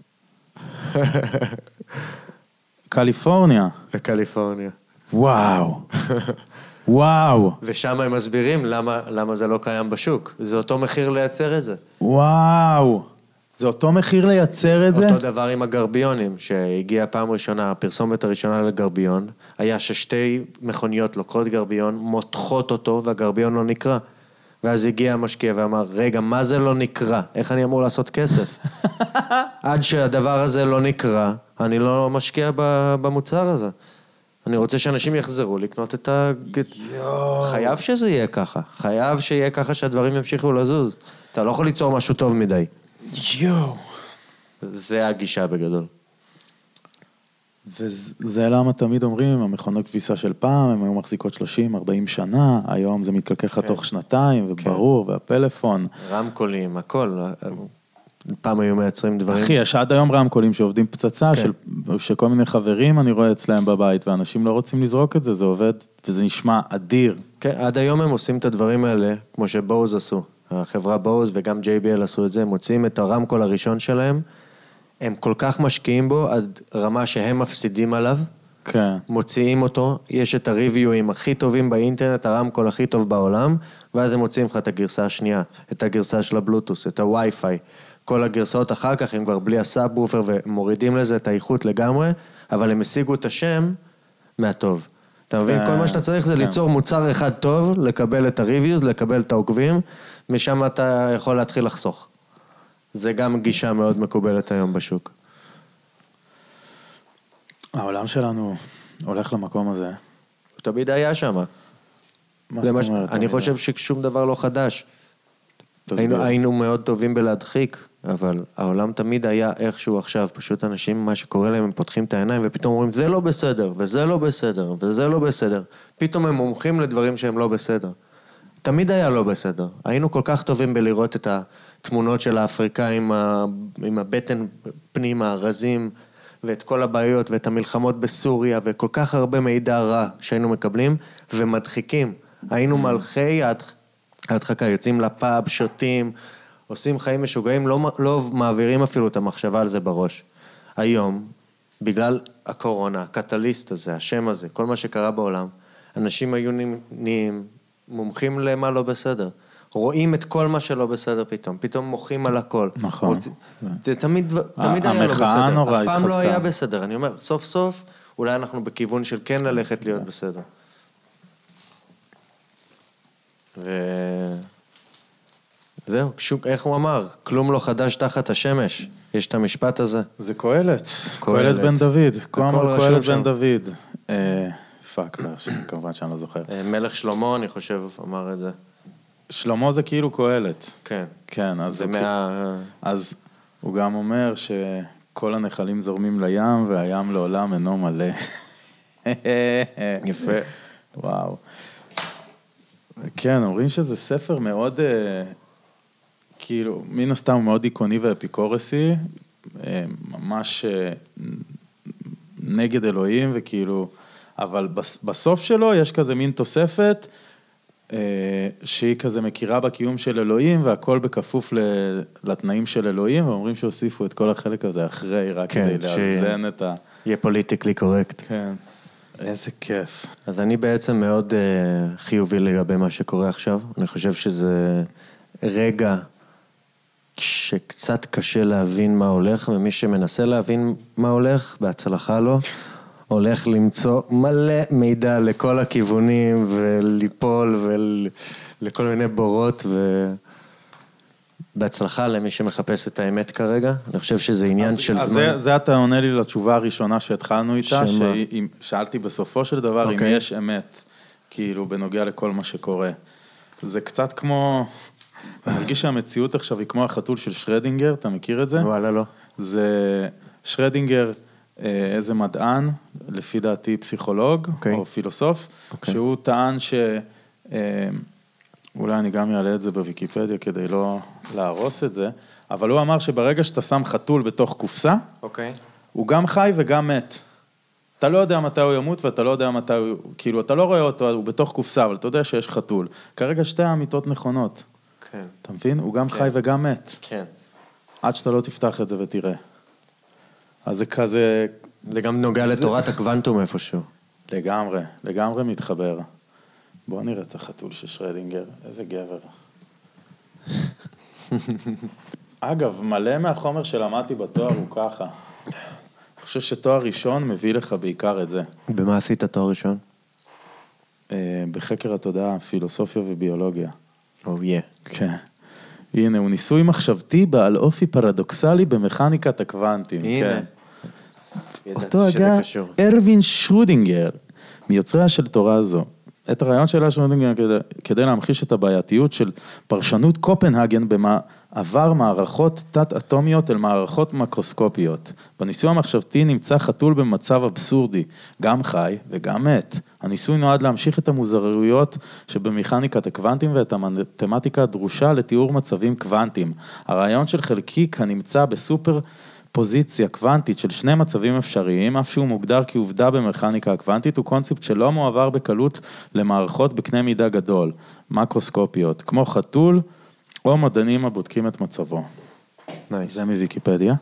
קליפורניה. בקליפורניה. וואו. וואו. ושם הם מסבירים למה, למה זה לא קיים בשוק. זה אותו מחיר לייצר את זה. וואו. זה אותו מחיר לייצר את זה? אותו דבר עם הגרביונים, שהגיעה פעם ראשונה, הפרסומת הראשונה לגרביון, היה ששתי מכוניות לוקחות גרביון, מותחות אותו, והגרביון לא נקרע. ואז הגיע המשקיע ואמר, רגע, מה זה לא נקרע? איך אני אמור לעשות כסף? *laughs* עד שהדבר הזה לא נקרע, אני לא משקיע במוצר הזה. אני רוצה שאנשים יחזרו לקנות את ה... חייב שזה יהיה ככה. חייב שיהיה ככה שהדברים ימשיכו לזוז. אתה לא יכול ליצור משהו טוב מדי. יואו. זה הגישה בגדול. וזה למה תמיד אומרים, המכונות כביסה של פעם, הן היו מחזיקות 30-40 שנה, היום זה מתקלקל לך תוך שנתיים, וברור, והפלאפון. רמקולים, הכל. פעם היו מייצרים דברים. אחי, יש עד היום רמקולים שעובדים פצצה, כן. של, שכל מיני חברים אני רואה אצלם בבית, ואנשים לא רוצים לזרוק את זה, זה עובד, וזה נשמע אדיר. כן, עד היום הם עושים את הדברים האלה, כמו שבואוז עשו. החברה בואוז וגם JBL עשו את זה, הם מוציאים את הרמקול הראשון שלהם, הם כל כך משקיעים בו עד רמה שהם מפסידים עליו, כן. מוציאים אותו, יש את הריוויואים הכי טובים באינטרנט, הרמקול הכי טוב בעולם, ואז הם מוציאים לך את הגרסה השנייה, את הגרסה של הבלוטוס, את הווי-פיי. כל הגרסאות אחר כך הם כבר בלי הסאב וופר ומורידים לזה את האיכות לגמרי, אבל הם השיגו את השם מהטוב. אתה מבין? כן, כל מה שאתה צריך זה כן. ליצור מוצר אחד טוב, לקבל את הריוויוז, לקבל את העוקבים, משם אתה יכול להתחיל לחסוך. זה גם גישה מאוד מקובלת היום בשוק. העולם שלנו הולך למקום הזה. הוא תמיד היה שם. מה זאת אומרת? אני חושב ששום דבר לא חדש. היינו, היינו מאוד טובים בלהדחיק, אבל העולם תמיד היה איכשהו עכשיו, פשוט אנשים, מה שקורה להם, הם פותחים את העיניים ופתאום אומרים, זה לא בסדר, וזה לא בסדר, וזה לא בסדר. פתאום הם מומחים לדברים שהם לא בסדר. תמיד היה לא בסדר. היינו כל כך טובים בלראות את התמונות של האפריקאים עם הבטן פנימה, הרזים, ואת כל הבעיות, ואת המלחמות בסוריה, וכל כך הרבה מידע רע שהיינו מקבלים, ומדחיקים. היינו מלכי ההדח- ההדחקה, יוצאים לפאב, שותים, עושים חיים משוגעים, לא, לא מעבירים אפילו את המחשבה על זה בראש. היום, בגלל הקורונה, הקטליסט הזה, השם הזה, כל מה שקרה בעולם, אנשים היו נהיים מומחים למה לא בסדר. רואים את כל מה שלא בסדר פתאום, פתאום מוחים על הכל. נכון. זה תמיד, דבר- תמיד היה לא המחאה בסדר, נורא אף פעם לא התחזקה. היה בסדר. אני אומר, סוף סוף, אולי אנחנו בכיוון של כן ללכת להיות בסדר. ו... זהו, שוק, איך הוא אמר? כלום לא חדש תחת השמש. יש את המשפט הזה. זה קהלת, קהלת. בן דוד, קהלת. בן דוד. אה, fuck, כמובן שאני לא זוכר. אה, מלך שלמה, אני חושב, אמר את זה. שלמה זה כאילו קהלת. כן. כן, אז זה מה... אז הוא גם אומר שכל הנחלים זורמים לים והים לעולם אינו מלא. יפה. וואו. כן, אומרים שזה ספר מאוד, אה, כאילו, מן הסתם הוא מאוד דיכאוני ואפיקורסי, אה, ממש אה, נגד אלוהים וכאילו, אבל בס- בסוף שלו יש כזה מין תוספת שהיא כזה מכירה בקיום של אלוהים והכל בכפוף ל- לתנאים של אלוהים, ואומרים שהוסיפו את כל החלק הזה אחרי, רק כן, כדי ש- לאזן את ה... יהיה פוליטיקלי קורקט. כן. איזה כיף. אז אני בעצם מאוד uh, חיובי לגבי מה שקורה עכשיו. אני חושב שזה רגע שקצת קשה להבין מה הולך, ומי שמנסה להבין מה הולך, בהצלחה לו, הולך למצוא מלא מידע לכל הכיוונים, וליפול ולכל מיני בורות, ובהצלחה למי שמחפש את האמת כרגע. אני חושב שזה עניין אז, של אז זמן. זה, זה אתה עונה לי לתשובה הראשונה שהתחלנו איתה, שמה? שאם- שאלתי בסופו של דבר אם אוקיי. יש אמת, כאילו, בנוגע לכל מה שקורה. זה קצת כמו, אני מרגיש שהמציאות עכשיו היא כמו החתול של שרדינגר, אתה מכיר את זה? וואלה, לא. זה שרדינגר, איזה מדען, לפי דעתי פסיכולוג, אוקיי. או פילוסוף, אוקיי. שהוא טען ש... אה, אולי אני גם אעלה את זה בוויקיפדיה כדי לא להרוס את זה, אבל הוא אמר שברגע שאתה שם חתול בתוך קופסה, אוקיי. הוא גם חי וגם מת. אתה לא יודע מתי הוא ימות ואתה לא יודע מתי הוא, כאילו, אתה לא רואה אותו, הוא בתוך קופסה, אבל אתה יודע שיש חתול. כרגע שתי האמיתות נכונות, כן. אתה מבין? הוא גם כן. חי וגם מת, כן. עד שאתה לא תפתח את זה ותראה. אז זה כזה, זה גם נוגע לתורת הקוונטום איפשהו. לגמרי, לגמרי מתחבר. בוא נראה את החתול של שרדינגר, איזה גבר. אגב, מלא מהחומר שלמדתי בתואר הוא ככה. אני חושב שתואר ראשון מביא לך בעיקר את זה. במה עשית תואר ראשון? אה, בחקר התודעה, פילוסופיה וביולוגיה. או יא. כן. הנה, הוא ניסוי מחשבתי בעל אופי פרדוקסלי במכניקת הקוונטים. הנה. כן. אותו הגה. ארווין שרודינגר, מיוצריה של תורה זו. את הרעיון של שרודינגר כדי, כדי להמחיש את הבעייתיות של פרשנות קופנהגן במעבר מערכות תת-אטומיות אל מערכות מקרוסקופיות. בניסוי המחשבתי נמצא חתול במצב אבסורדי, גם חי וגם מת. הניסוי נועד להמחיש את המוזרויות שבמכניקת הקוונטים ואת המתמטיקה הדרושה לתיאור מצבים קוונטיים. הרעיון של חלקיק הנמצא בסופר פוזיציה קוונטית של שני מצבים אפשריים, אף שהוא מוגדר כעובדה במכניקה הקוונטית, הוא קונספט שלא מועבר בקלות למערכות בקנה מידה גדול, מקרוסקופיות, כמו חתול או מדענים הבודקים את מצבו. nice. זה מוויקיפדיה.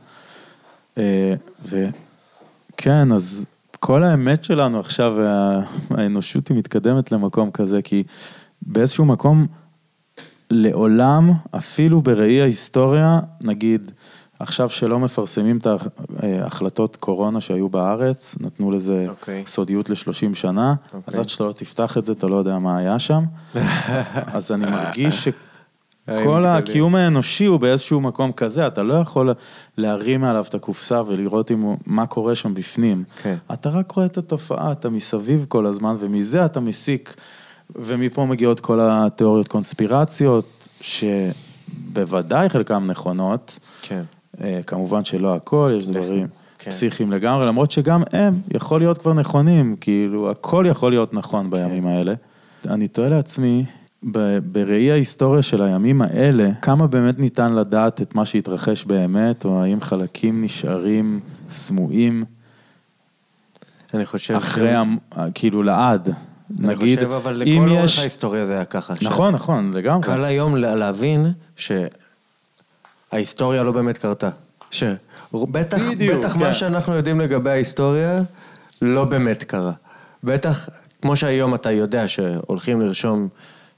אה, וכן, אז כל האמת שלנו עכשיו, וה- האנושות היא מתקדמת למקום כזה, כי באיזשהו מקום, לעולם, אפילו בראי ההיסטוריה, נגיד, עכשיו שלא מפרסמים את ההחלטות קורונה שהיו בארץ, נתנו לזה אוקיי. סודיות ל-30 שנה, אז אוקיי. עד שאתה לא תפתח את זה, אתה לא יודע מה היה שם. *laughs* אז אני מרגיש היי, שכל גדולים. הקיום האנושי הוא באיזשהו מקום כזה, אתה לא יכול להרים מעליו את הקופסה ולראות הוא, מה קורה שם בפנים. כן. אתה רק רואה את התופעה, אתה מסביב כל הזמן, ומזה אתה מסיק, ומפה מגיעות כל התיאוריות קונספירציות, שבוודאי חלקן נכונות, כן. אה, כמובן שלא הכל, יש דברים כן. פסיכיים לגמרי, למרות שגם הם יכול להיות כבר נכונים, כאילו הכל יכול להיות נכון בימים האלה. אני תוהה לעצמי, בראי ההיסטוריה של הימים האלה, כמה באמת ניתן לדעת את מה שהתרחש באמת, או האם חלקים נשארים סמויים אני חושב אחרי, המ- כאילו לעד. אני נגיד, חושב, אבל לכל אורך יש... ההיסטוריה זה היה ככה. נכון, נכון, לגמרי. קל היום לה- להבין ש... ההיסטוריה לא באמת קרתה. שבטח, בדיוק, בטח כן. מה שאנחנו יודעים לגבי ההיסטוריה, לא באמת קרה. בטח, כמו שהיום אתה יודע שהולכים לרשום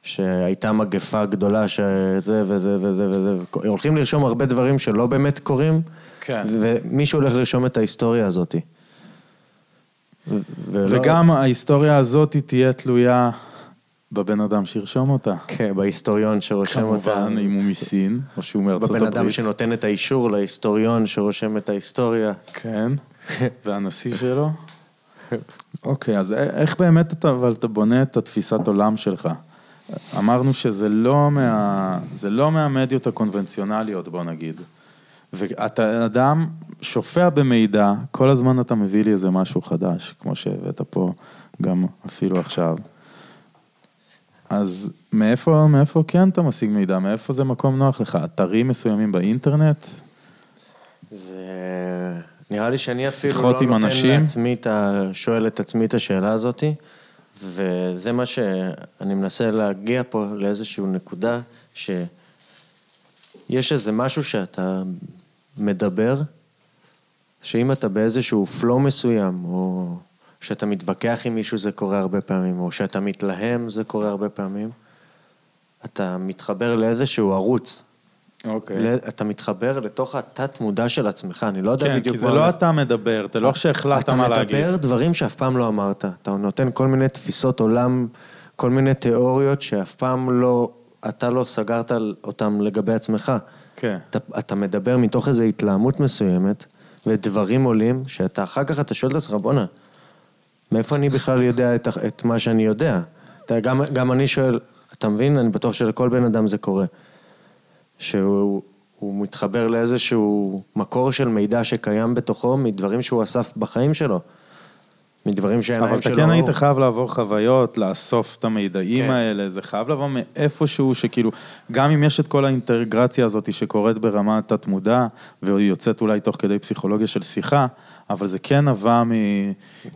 שהייתה מגפה גדולה שזה וזה וזה וזה, הולכים לרשום הרבה דברים שלא באמת קורים, כן. ומישהו הולך לרשום את ההיסטוריה הזאת. ו- ולא- וגם ההיסטוריה הזאת תהיה תלויה בבן אדם שירשום אותה. כן, בהיסטוריון שרושם אותה. כמובן, אם הוא מסין, או שהוא מארצות בבן הברית. אדם שנותן את האישור להיסטוריון שרושם את ההיסטוריה. כן, *laughs* והנשיא שלו. אוקיי, אז איך באמת אתה, אבל אתה בונה את התפיסת עולם שלך? אמרנו שזה לא, מה, זה לא מהמדיות הקונבנציונליות, בוא נגיד. ואתה אדם שופע במידע, כל הזמן אתה מביא לי איזה משהו חדש, כמו שהבאת פה גם אפילו עכשיו. אז מאיפה, מאיפה כן אתה משיג מידע? מאיפה זה מקום נוח לך? אתרים מסוימים באינטרנט? זה... נראה לי שאני אפילו לא נותן אנשים? לעצמי את ה... שואל את עצמי את השאלה הזאת, וזה מה שאני מנסה להגיע פה לאיזושהי נקודה, שיש איזה משהו שאתה מדבר, שאם אתה באיזשהו פלואו מסוים, או שאתה מתווכח עם מישהו זה קורה הרבה פעמים, או שאתה מתלהם זה קורה הרבה פעמים, אתה מתחבר לאיזשהו ערוץ. אוקיי. ל- אתה מתחבר לתוך התת מודע של עצמך, אני לא יודע כן, בדיוק כי זה לא הולך. אתה מדבר, אתה לא שהחלטת מה להגיד. אתה מדבר דברים שאף פעם לא אמרת. אתה נותן כל מיני תפיסות עולם, כל מיני תיאוריות שאף פעם לא, אתה לא סגרת אותם לגבי עצמך. כן. אתה, אתה מדבר מתוך איזו התלהמות מסוימת, ודברים עולים, שאתה אחר כך אתה שואל את עצמך, בואנה, מאיפה אני בכלל יודע את, את מה שאני יודע? אתה, גם, גם אני שואל, אתה מבין? אני בטוח שלכל בן אדם זה קורה. שהוא הוא מתחבר לאיזשהו מקור של מידע שקיים בתוכו מדברים שהוא אסף בחיים שלו. מדברים שהעיניים אבל אתה שלו... כן ראו. היית חייב לעבור חוויות, לאסוף את המידעים כן. האלה, זה חייב לבוא מאיפשהו שכאילו, גם אם יש את כל האינטגרציה הזאת שקורית ברמת התמודע, והיא יוצאת אולי תוך כדי פסיכולוגיה של שיחה, אבל זה כן נבע מ...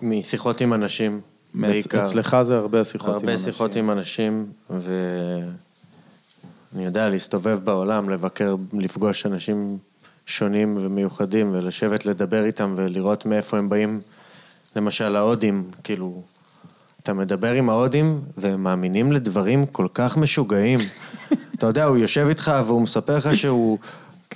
משיחות עם אנשים, בעיקר. אצלך זה הרבה שיחות עם הרבה אנשים. שיחות עם אנשים, ואני יודע, להסתובב בעולם, לבקר, לפגוש אנשים שונים ומיוחדים, ולשבת לדבר איתם ולראות מאיפה הם באים. למשל, ההודים, כאילו, אתה מדבר עם ההודים, והם מאמינים לדברים כל כך משוגעים. *laughs* אתה יודע, הוא יושב איתך והוא מספר לך שהוא...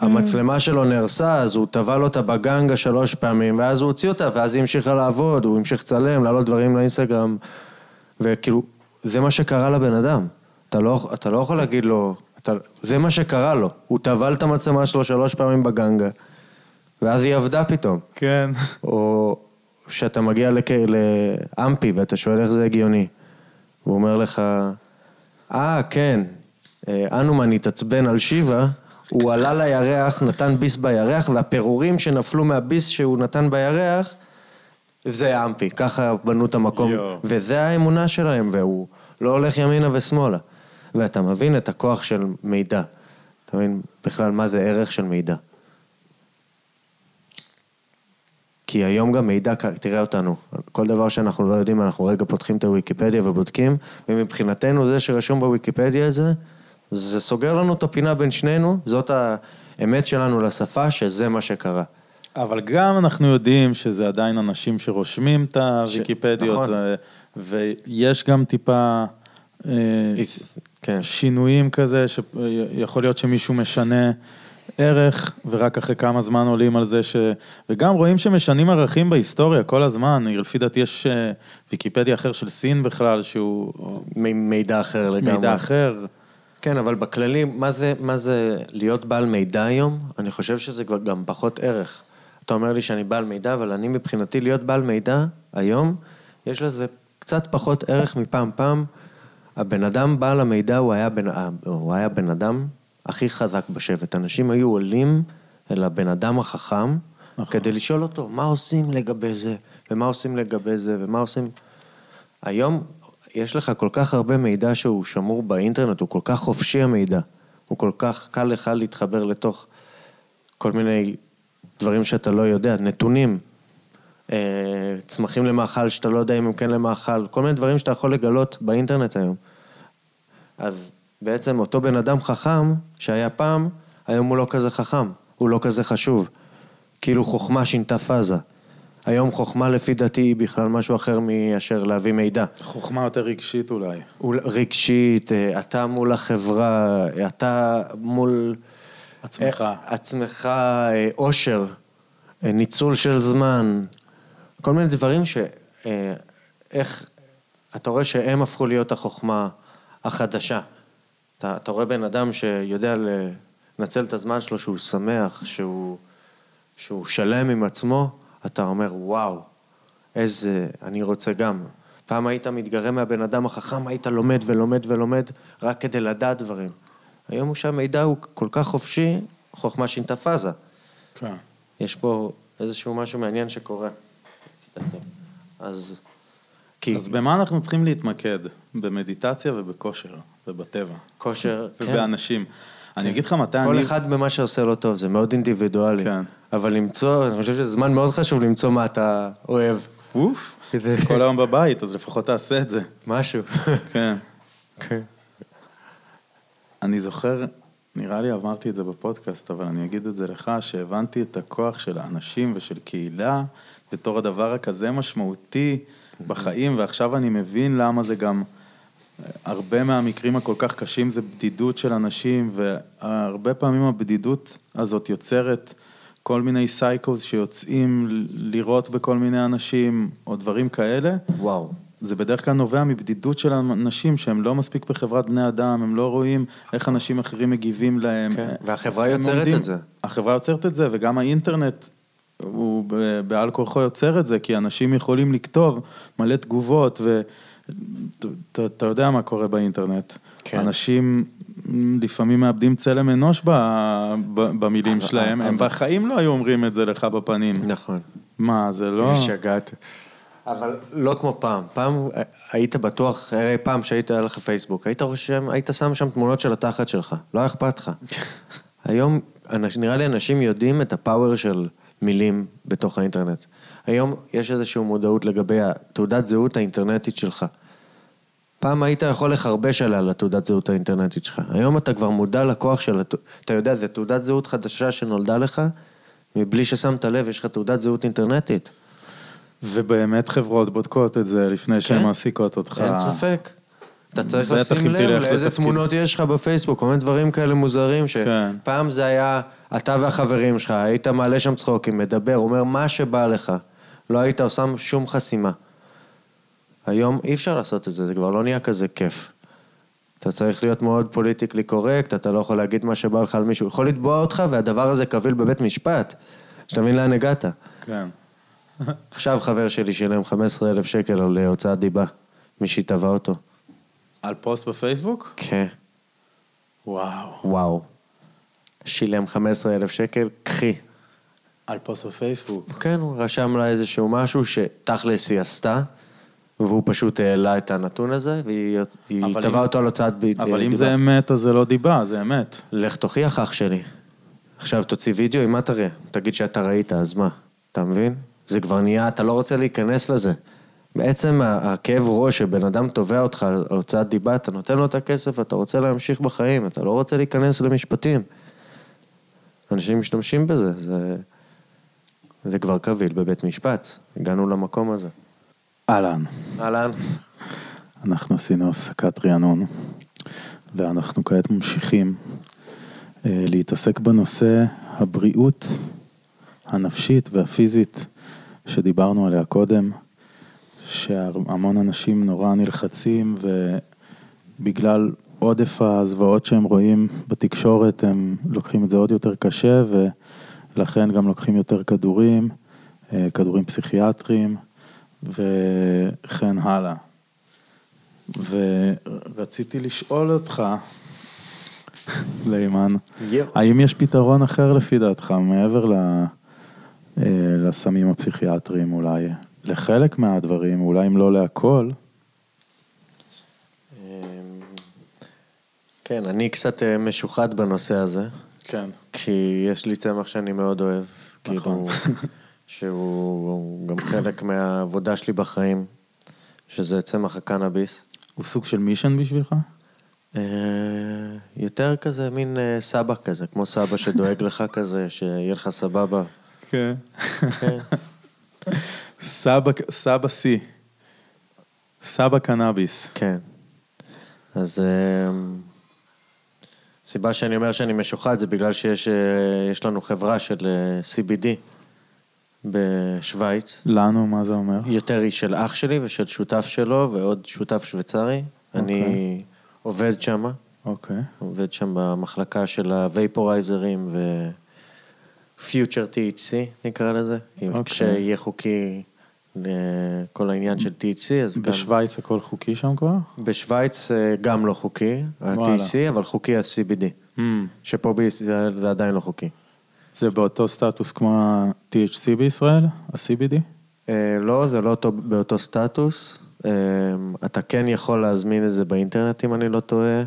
המצלמה שלו נהרסה, אז הוא טבע אותה בגנגה שלוש פעמים, ואז הוא הוציא אותה, ואז היא המשיכה לעבוד, הוא המשיך לצלם, להעלות דברים לאינסטגרם, וכאילו, זה מה שקרה לבן אדם. אתה לא, אתה לא יכול להגיד לו, אתה, זה מה שקרה לו. הוא טבל את המצלמה שלו שלוש פעמים בגנגה, ואז היא עבדה פתאום. כן. או שאתה מגיע לק... לאמפי ואתה שואל איך זה הגיוני. הוא אומר לך, אה, כן, אה, אנומן התעצבן על שיבה, הוא עלה לירח, נתן ביס בירח, והפירורים שנפלו מהביס שהוא נתן בירח, זה אמפי, ככה בנו את המקום, יואו. וזה האמונה שלהם, והוא לא הולך ימינה ושמאלה. ואתה מבין את הכוח של מידע. אתה מבין בכלל מה זה ערך של מידע. כי היום גם מידע, תראה אותנו, כל דבר שאנחנו לא יודעים, אנחנו רגע פותחים את הוויקיפדיה ובודקים, ומבחינתנו זה שרשום בוויקיפדיה הזה, זה סוגר לנו את הפינה בין שנינו, זאת האמת שלנו לשפה, שזה מה שקרה. אבל גם אנחנו יודעים שזה עדיין אנשים שרושמים את הוויקיפדיות, נכון. ו- ויש גם טיפה אה, כן. שינויים כזה, שיכול להיות שמישהו משנה ערך, ורק אחרי כמה זמן עולים על זה ש... וגם רואים שמשנים ערכים בהיסטוריה כל הזמן, לפי דעתי יש אה, ויקיפדיה אחר של סין בכלל, שהוא מידע אחר לגמרי. מידע אחר. כן, אבל בכללי, מה זה, מה זה להיות בעל מידע היום? אני חושב שזה כבר גם פחות ערך. אתה אומר לי שאני בעל מידע, אבל אני מבחינתי להיות בעל מידע היום, יש לזה קצת פחות ערך מפעם פעם. הבן אדם בעל המידע, הוא היה בן, הוא היה בן אדם הכי חזק בשבט. אנשים היו עולים אל הבן אדם החכם, נכון. כדי לשאול אותו, מה עושים לגבי זה, ומה עושים לגבי זה, ומה עושים... היום יש לך כל כך הרבה מידע שהוא שמור באינטרנט, הוא כל כך חופשי המידע, הוא כל כך קל לך להתחבר לתוך כל מיני דברים שאתה לא יודע, נתונים, אה, צמחים למאכל שאתה לא יודע אם הם כן למאכל, כל מיני דברים שאתה יכול לגלות באינטרנט היום. אז בעצם אותו בן אדם חכם שהיה פעם, היום הוא לא כזה חכם, הוא לא כזה חשוב. כאילו חוכמה שינתה פאזה. היום חוכמה לפי דעתי היא בכלל משהו אחר מאשר להביא מידע. חוכמה יותר רגשית אולי. אול- רגשית, אה, אתה מול החברה, אתה מול... עצמך. אה, עצמך, אה, אושר, אה, ניצול של זמן, כל מיני דברים ש... אה, איך... אתה רואה שהם הפכו להיות החוכמה החדשה. אתה, אתה רואה בן אדם שיודע לנצל את הזמן שלו, שהוא שמח, שהוא, שהוא שלם עם עצמו, אתה אומר, וואו, איזה... אני רוצה גם. פעם היית מתגרה מהבן אדם החכם, היית לומד ולומד ולומד רק כדי לדעת דברים. היום הוא שהמידע הוא כל כך חופשי, חוכמה שינתה פאזה. כן. יש פה איזשהו משהו מעניין שקורה. אז... כי אז במה אנחנו צריכים להתמקד? במדיטציה ובכושר, ובטבע. כושר, כן. ובאנשים. אני אגיד לך מתי כל אני... אחד במה שעושה לו טוב, זה מאוד אינדיבידואלי. כן. אבל למצוא, אני חושב שזה זמן מאוד חשוב למצוא מה אתה אוהב. אוף, כל היום בבית, אז לפחות תעשה את זה. משהו. *laughs* כן. כן. אני זוכר, נראה לי אמרתי את זה בפודקאסט, אבל אני אגיד את זה לך, שהבנתי את הכוח של האנשים ושל קהילה בתור הדבר הכזה משמעותי בחיים, ועכשיו אני מבין למה זה גם, הרבה מהמקרים הכל כך קשים זה בדידות של אנשים, והרבה פעמים הבדידות הזאת יוצרת כל מיני סייקוס שיוצאים לירות בכל מיני אנשים, או דברים כאלה. וואו. זה בדרך כלל נובע מבדידות של אנשים שהם לא מספיק בחברת בני אדם, הם לא רואים איך אנשים אחרים מגיבים להם. כן, והחברה יוצרת עומדים- את זה. החברה יוצרת את זה, וגם האינטרנט הוא בעל כורחו יוצר את זה, כי אנשים יכולים לכתוב מלא תגובות, ואתה יודע מה קורה באינטרנט. כן. אנשים לפעמים מאבדים צלם אנוש ב, ב, במילים שלהם, הם בחיים לא היו אומרים את זה לך בפנים. נכון. מה, זה לא... שגעת. אבל לא כמו פעם. פעם היית בטוח, הרי פעם שהיית היה לך פייסבוק, היית רושם, היית שם שם תמונות של התחת שלך, לא היה אכפת לך. *laughs* היום, נראה לי אנשים יודעים את הפאוור של מילים בתוך האינטרנט. היום יש איזושהי מודעות לגבי התעודת זהות האינטרנטית שלך. פעם היית יכול לחרבש עליה לתעודת זהות האינטרנטית שלך. היום אתה כבר מודע לכוח של... אתה יודע, זו תעודת זהות חדשה שנולדה לך, מבלי ששמת לב, יש לך תעודת זהות אינטרנטית. ובאמת חברות בודקות את זה לפני שהן כן. מעסיקות אותך. אין ספק. אתה צריך לשים לב לאיזה לתפקיד. תמונות יש לך בפייסבוק, כל מיני דברים כאלה מוזרים, כן. שפעם זה היה אתה והחברים שלך, היית מעלה שם צחוקים, מדבר, אומר מה שבא לך. לא היית עושה שום חסימה. היום אי אפשר לעשות את זה, זה כבר לא נהיה כזה כיף. אתה צריך להיות מאוד politically correct, אתה לא יכול להגיד מה שבא לך על מישהו. יכול לתבוע אותך והדבר הזה קביל בבית משפט. שאתה מבין לאן הגעת. כן. *laughs* עכשיו חבר שלי שילם 15,000 שקל על אה, הוצאת דיבה. מישהי תבע אותו. על פוסט בפייסבוק? כן. וואו. וואו. שילם 15,000 שקל, קחי. על פוסט בפייסבוק. כן, הוא רשם לה איזשהו משהו שתכלס היא עשתה, והוא פשוט העלה את הנתון הזה, והיא תבעה אותו על הוצאת דיבה. אבל אם זה אמת, אז זה לא דיבה, זה אמת. לך תוכיח אח שלי. עכשיו תוציא וידאו, אם מה תראה? תגיד שאתה ראית, אז מה? אתה מבין? זה כבר נהיה, אתה לא רוצה להיכנס לזה. בעצם הכאב ראש שבן אדם תובע אותך על הוצאת דיבה, אתה נותן לו את הכסף, אתה רוצה להמשיך בחיים, אתה לא רוצה להיכנס למשפטים. אנשים משתמשים בזה, זה, זה כבר קביל בבית משפט, הגענו למקום הזה. אהלן, אהלן. אנחנו עשינו הפסקת רענון, ואנחנו כעת ממשיכים אה, להתעסק בנושא הבריאות הנפשית והפיזית שדיברנו עליה קודם, שהמון אנשים נורא נלחצים ובגלל עודף הזוועות שהם רואים בתקשורת הם לוקחים את זה עוד יותר קשה ולכן גם לוקחים יותר כדורים, אה, כדורים פסיכיאטריים וכן הלאה. ורציתי לשאול אותך, לימן, יו. האם יש פתרון אחר לפי דעתך, מעבר ל- אה, לסמים הפסיכיאטריים אולי, לחלק מהדברים, אולי אם לא להכל, כן, אני קצת אה, משוחד בנושא הזה. כן. כי יש לי צמח שאני מאוד אוהב, נכון. כאילו, שהוא גם חלק מהעבודה שלי בחיים, שזה צמח הקנאביס. הוא סוג של מישן בשבילך? אה, יותר כזה מין אה, סבא כזה, כמו סבא שדואג לך *laughs* כזה, שיהיה לך סבבה. כן. כן. סבא, סבא C. סבא קנאביס. כן. אז הסיבה שאני אומר שאני משוחד זה בגלל שיש אה, יש לנו חברה של אה, CBD בשוויץ. לנו, מה זה אומר? יותר היא של אח שלי ושל שותף שלו ועוד שותף שוויצרי. אני עובד שם, אוקיי. עובד שם במחלקה של הווייפורייזרים ופיוטר THC נקרא לזה. אוקיי. כשיהיה חוקי כל העניין של THC, אז גם... בשוויץ הכל חוקי שם כבר? בשוויץ אה, גם לא חוקי. ה-THC, אבל חוקי ה-CBD, Mm. שפה בישראל זה עדיין לא חוקי. זה באותו סטטוס כמו ה-THC בישראל? ה-CBD? אה, לא, זה לא אותו, באותו סטטוס. אה, אתה כן יכול להזמין את זה באינטרנט, אם אני לא טועה,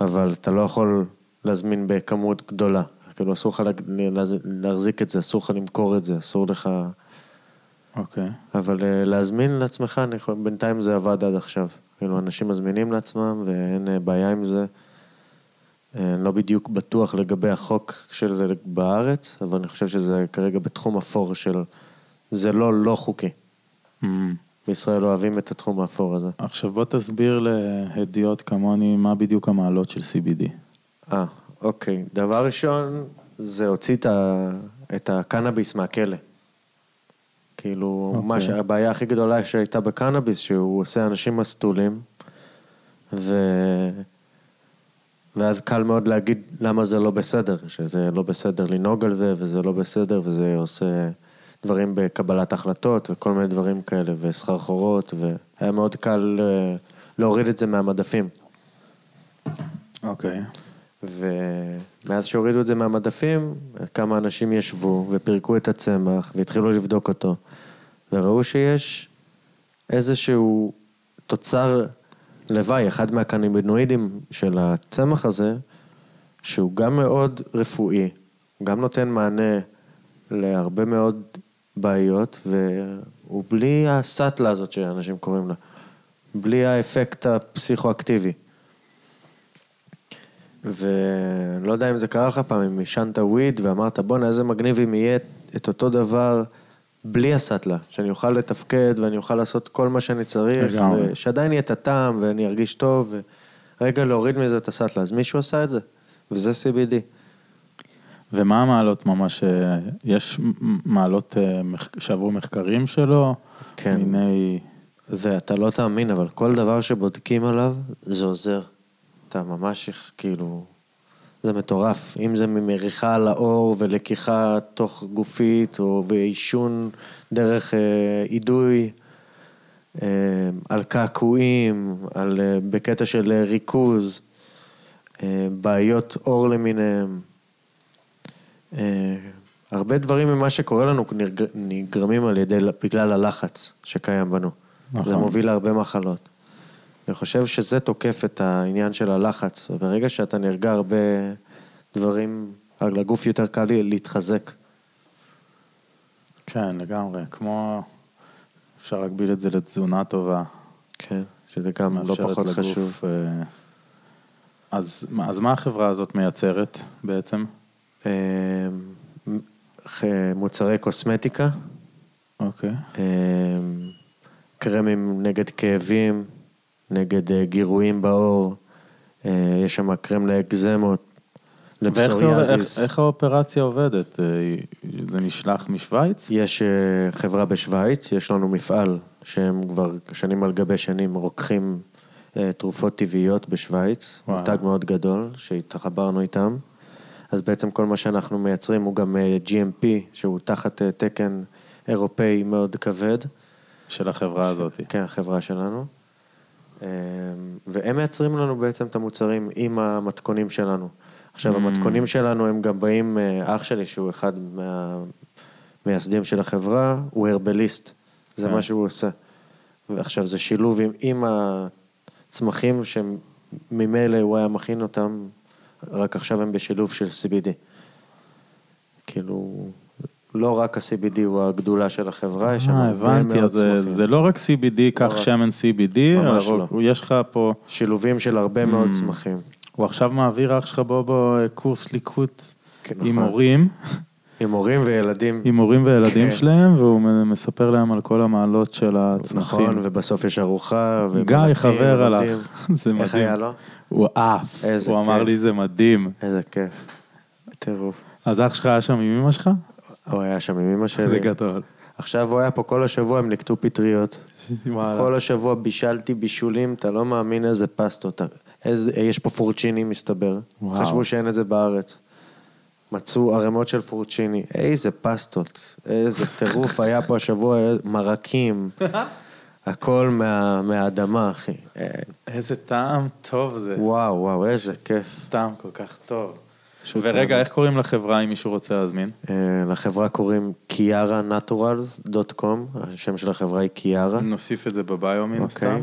אבל אתה לא יכול להזמין בכמות גדולה. כאילו, אסור לך להחזיק את זה, אסור לך למכור את זה, אסור לך... אוקיי. אבל אה, להזמין לעצמך, אני בינתיים זה עבד עד עכשיו. כאילו, אנשים מזמינים לעצמם ואין בעיה עם זה. אה, אני לא בדיוק בטוח לגבי החוק של זה בארץ, אבל אני חושב שזה כרגע בתחום אפור של... זה לא לא חוקי. Mm. בישראל אוהבים את התחום האפור הזה. עכשיו בוא תסביר להדיוט כמוני מה בדיוק המעלות של CBD. אה, אוקיי. דבר ראשון, זה הוציא. את הקנאביס מהכלא. כאילו, אוקיי. מה שהבעיה הכי גדולה שהייתה בקנאביס, שהוא עושה אנשים מסטולים, ו... ואז קל מאוד להגיד למה זה לא בסדר, שזה לא בסדר לנהוג על זה, וזה לא בסדר, וזה עושה דברים בקבלת החלטות, וכל מיני דברים כאלה, וסחרחורות, והיה מאוד קל אה, להוריד את זה מהמדפים. אוקיי. ומאז שהורידו את זה מהמדפים, כמה אנשים ישבו ופירקו את הצמח והתחילו לבדוק אותו, וראו שיש איזשהו תוצר לוואי, אחד מהקניבינואידים של הצמח הזה, שהוא גם מאוד רפואי, גם נותן מענה להרבה מאוד בעיות, והוא בלי הסאטלה הזאת שאנשים קוראים לה, בלי האפקט הפסיכואקטיבי. ואני לא יודע אם זה קרה לך פעם, אם עישנת וויד ואמרת, בואנה, איזה מגניב אם יהיה את אותו דבר בלי הסאטלה, שאני אוכל לתפקד ואני אוכל לעשות כל מה שאני צריך, לגמרי. ושעדיין יהיה את הטעם ואני ארגיש טוב, ורגע להוריד מזה את הסאטלה, אז מישהו עשה את זה, וזה CBD. ומה המעלות ממש, אה, יש מעלות אה, שעברו מחקרים שלו? כן. מיני... זה, אתה לא תאמין, אבל כל דבר שבודקים עליו, זה עוזר. אתה ממש, כאילו, זה מטורף. אם זה ממריחה על האור ולקיחה תוך גופית, או ועישון דרך אה, אידוי, אה, על קעקועים, על, אה, בקטע של ריכוז, בעיות אור למיניהם. הרבה דברים ממה שקורה לנו נגר- נגרמים על ידי, בגלל הלחץ שקיים בנו. נכון. זה מוביל להרבה מחלות. אני חושב שזה תוקף את העניין של הלחץ, וברגע שאתה נרגע הרבה דברים, לגוף יותר קל להתחזק. כן, לגמרי. כמו... אפשר להגביל את זה לתזונה טובה. כן, שזה גם לא פחות לגוף, חשוב. אה, אז, אז מה החברה הזאת מייצרת בעצם? אה, ח- מוצרי קוסמטיקה, אוקיי. אה, קרמים נגד כאבים, נגד אה, גירויים בעור, אה, יש שם קרם לאקזמות, עובד- איך, לפסוריאזיס. איך האופרציה עובדת? אה, זה נשלח משוויץ? יש חברה בשוויץ, יש לנו מפעל שהם כבר שנים על גבי שנים רוקחים תרופות טבעיות בשוויץ. מותג מאוד גדול שהתחברנו איתם. אז בעצם כל מה שאנחנו מייצרים הוא גם GMP, שהוא תחת תקן אירופאי מאוד כבד. של החברה הזאת. כן, החברה שלנו. אה, והם מייצרים לנו בעצם את המוצרים עם המתכונים שלנו. עכשיו, Mm. המתכונים שלנו הם גם באים, אה, אח שלי, שהוא אחד מהמייסדים של החברה, הוא הרבליסט. זה כן. מה שהוא עושה. ועכשיו, זה שילוב עם, עם הצמחים שממילא הוא היה מכין אותם, רק עכשיו הם בשילוב של CBD. כאילו, לא רק ה-CBD הוא הגדולה של החברה, יש שם אה, הרבה הבנתי, מאוד אז זה- צמחים. זה לא רק CBD, קח רק. שמן CBD, ממש לא. יש לך פה... שילובים של הרבה מאוד Mm. צמחים. הוא עכשיו מעביר אח שלך בובו קורס ליקוט כן, עם נכון. הורים, עם הורים וילדים. עם הורים וילדים כן. שלהם, והוא מספר להם על כל המעלות של הצמחים. נכון, ובסוף יש ארוחה. גיא חבר. הלך, *laughs* זה מדהים. איך היה לו? הוא עף, הוא אמר כיף. לי זה מדהים. איזה כיף. טירוף. אז אח שלך היה שם עם אמא שלך? הוא היה שם עם אמא שלי. זה גדול. עכשיו הוא היה פה כל השבוע, הם ליקטו פטריות. כל השבוע בישלתי בישולים, אתה לא מאמין איזה פסטות. איזה, יש פה פורצ'יני מסתבר. וואו. חשבו שאין את זה בארץ. מצאו ערימות של פורצ'יני. איזה פסטות, איזה טירוף היה פה השבוע, מרקים. הכל מה, מהאדמה, אחי. איזה טעם טוב זה. וואו, וואו, איזה כיף. טעם כל כך טוב. ורגע, טעם. איך קוראים לחברה אם מישהו רוצה להזמין? אה, לחברה קוראים kiara.naturals.com, השם של החברה היא קיארה. נוסיף את זה בביו מן אוקיי, הסתם.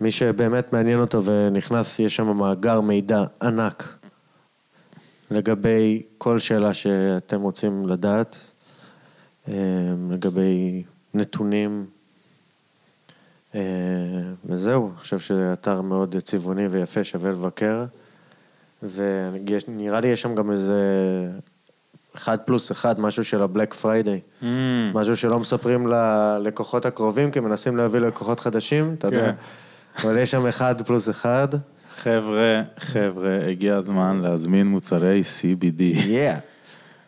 ומי שבאמת מעניין אותו ונכנס, יש שם מאגר מידע ענק לגבי כל שאלה שאתם רוצים לדעת, אה, לגבי נתונים, אה, וזהו, אני חושב שזה אתר מאוד צבעוני ויפה, שווה לבקר, ונראה לי יש שם גם איזה אחד פלוס אחד, משהו של ה Black Friday. Mm, משהו שלא מספרים ללקוחות הקרובים, כי מנסים להביא לקוחות חדשים, אתה יודע. אבל יש שם אחד פלוס אחד. חבר'ה, חבר'ה, הגיע הזמן להזמין מוצרי CBD. Yeah.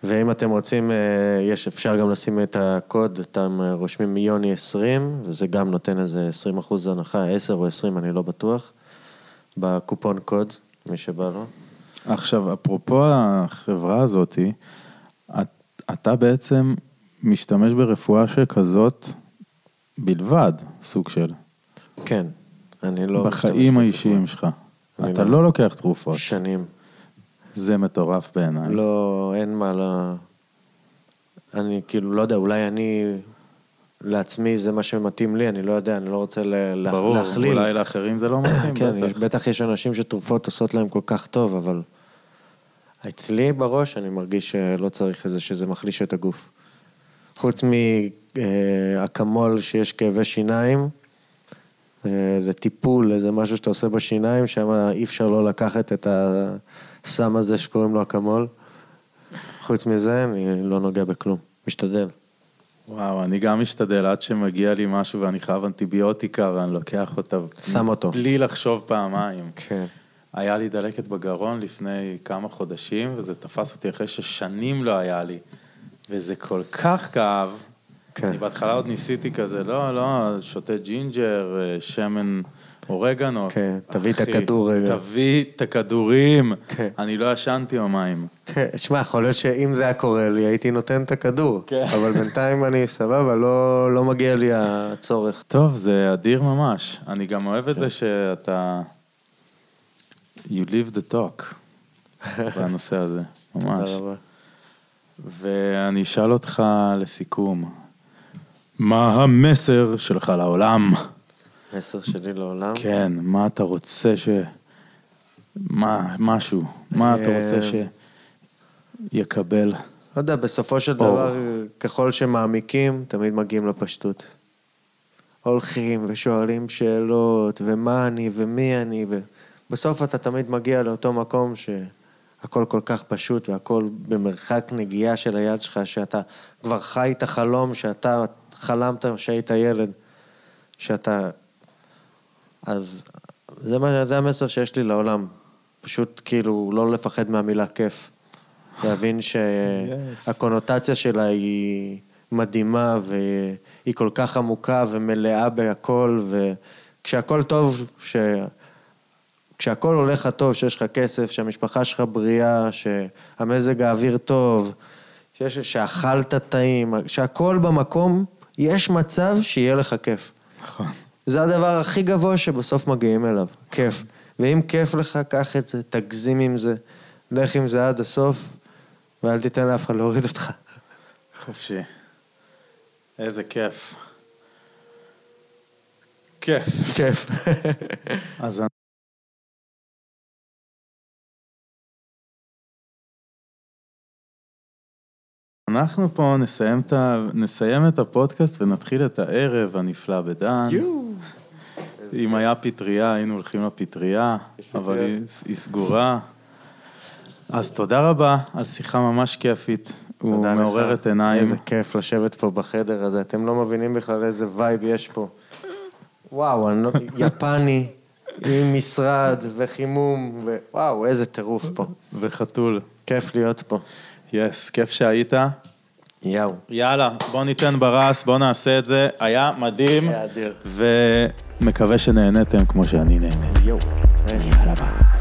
ואם אתם רוצים, אה, יש, אפשר גם לשים את הקוד, אתם אה, רושמים יוני 20, וזה גם נותן איזה 20 אחוז הנחה, 10 או 20, אני לא בטוח, בקופון קוד, מי שבא לו. עכשיו, אפרופו החברה הזאתי, את- אתה בעצם משתמש ברפואה שכזאת בלבד, סוג של, כן, אני לא... בחיים האישיים. שלך. אתה לא. לא לוקח תרופות. שנים. זה מטורף בעיניי. לא, אין מה ל... אני כאילו, לא יודע, אולי אני לעצמי זה מה שמתאים לי, אני לא יודע, אני לא רוצה ל- ברור, להכליל. אולי לאחרים זה לא מתאים, *coughs* כן, בטח. בטח יש אנשים שתרופות עושות להם כל כך טוב, אבל אצלי בראש אני מרגיש שלא צריך איזה שזה מחליש את הגוף. חוץ מאקמול שיש כאבי שיניים, אה, זה טיפול, איזה משהו שאתה עושה בשיניים, שם אי אפשר לא לקחת את הסם הזה שקוראים לו אקמול. חוץ מזה, אני לא נוגע בכלום. משתדל. וואו, אני גם משתדל עד שמגיע לי משהו ואני חייב אנטיביוטיקה ואני לוקח אותה. שם אותו. בלי לחשוב פעמיים. כן. היה לי דלקת בגרון לפני כמה חודשים, וזה תפס אותי אחרי ששנים לא היה לי. וזה כל כך כאב. כן. אני בהתחלה עוד ניסיתי כזה, לא, לא, שותה ג'ינג'ר, אה, שמן אורגנו. כן, תביא את הכדור רגע. תביא את הכדורים. כן. אני לא ישנתי יומיים. כן, שמע, יכול להיות שאם זה היה קורה לי, הייתי נותן את הכדור. כן. *laughs* אבל בינתיים אני סבבה, לא, לא מגיע לי הצורך. טוב, זה אדיר ממש. אני גם אוהב כן. את זה שאתה... You live the talk בנושא הזה, *laughs* ממש. תודה רבה. ואני אשאל אותך לסיכום, מה המסר שלך לעולם? מסר שלי לעולם. כן, מה אתה רוצה ש... מה, משהו, מה אתה רוצה שיקבל? לא יודע, בסופו של. דבר, ככל שמעמיקים, תמיד מגיעים לפשטות. הולכים ושואלים שאלות, ומה אני, ומי אני, ובסוף אתה תמיד מגיע לאותו מקום שהכל כל כך פשוט, והכל במרחק נגיעה של היד שלך, שאתה כבר חי את החלום שאתה חלמת כשהיית ילד, שאתה... אז זה, מה, זה המסר שיש לי לעולם. פשוט כאילו לא לפחד מהמילה כיף. להבין שהקונוטציה שלה היא מדהימה והיא כל כך עמוקה ומלאה בהכל, וכשהכל טוב, ש... כשהכל הולך לך טוב, שיש לך כסף, שהמשפחה שלך בריאה, שהמזג האוויר טוב, שיש, שאכלת טעים, שהכל במקום, יש מצב שיהיה לך כיף. נכון. זה הדבר הכי גבוה שבסוף מגיעים אליו, כיף. ואם כיף לך, קח את זה, תגזים עם זה, לך עם זה עד הסוף, ואל תיתן לאף אחד להוריד אותך. חופשי. איזה כיף. כיף. כיף. אז אנחנו פה נסיים את, ה... נסיים את הפודקאסט ונתחיל את הערב הנפלא בדן. אם היה פטריה, היינו הולכים לפטריה, אבל. היא, היא סגורה. אז תודה רבה על שיחה ממש כיפית. הוא תודה לך. מעורר את עיניים. איזה כיף לשבת פה בחדר הזה, אתם לא מבינים בכלל איזה וייב יש פה. וואו, אני לא... *laughs* יפני, עם משרד וחימום, ווואו, איזה טירוף פה. וחתול. כיף להיות פה. yes, כיף שהיית. יאו. יאללה, בוא ניתן ברס, בוא נעשה את זה. היה מדהים. היה אדיר. ומקווה שנהניתם כמו שאני נהנה. יואו. יאללה ביי.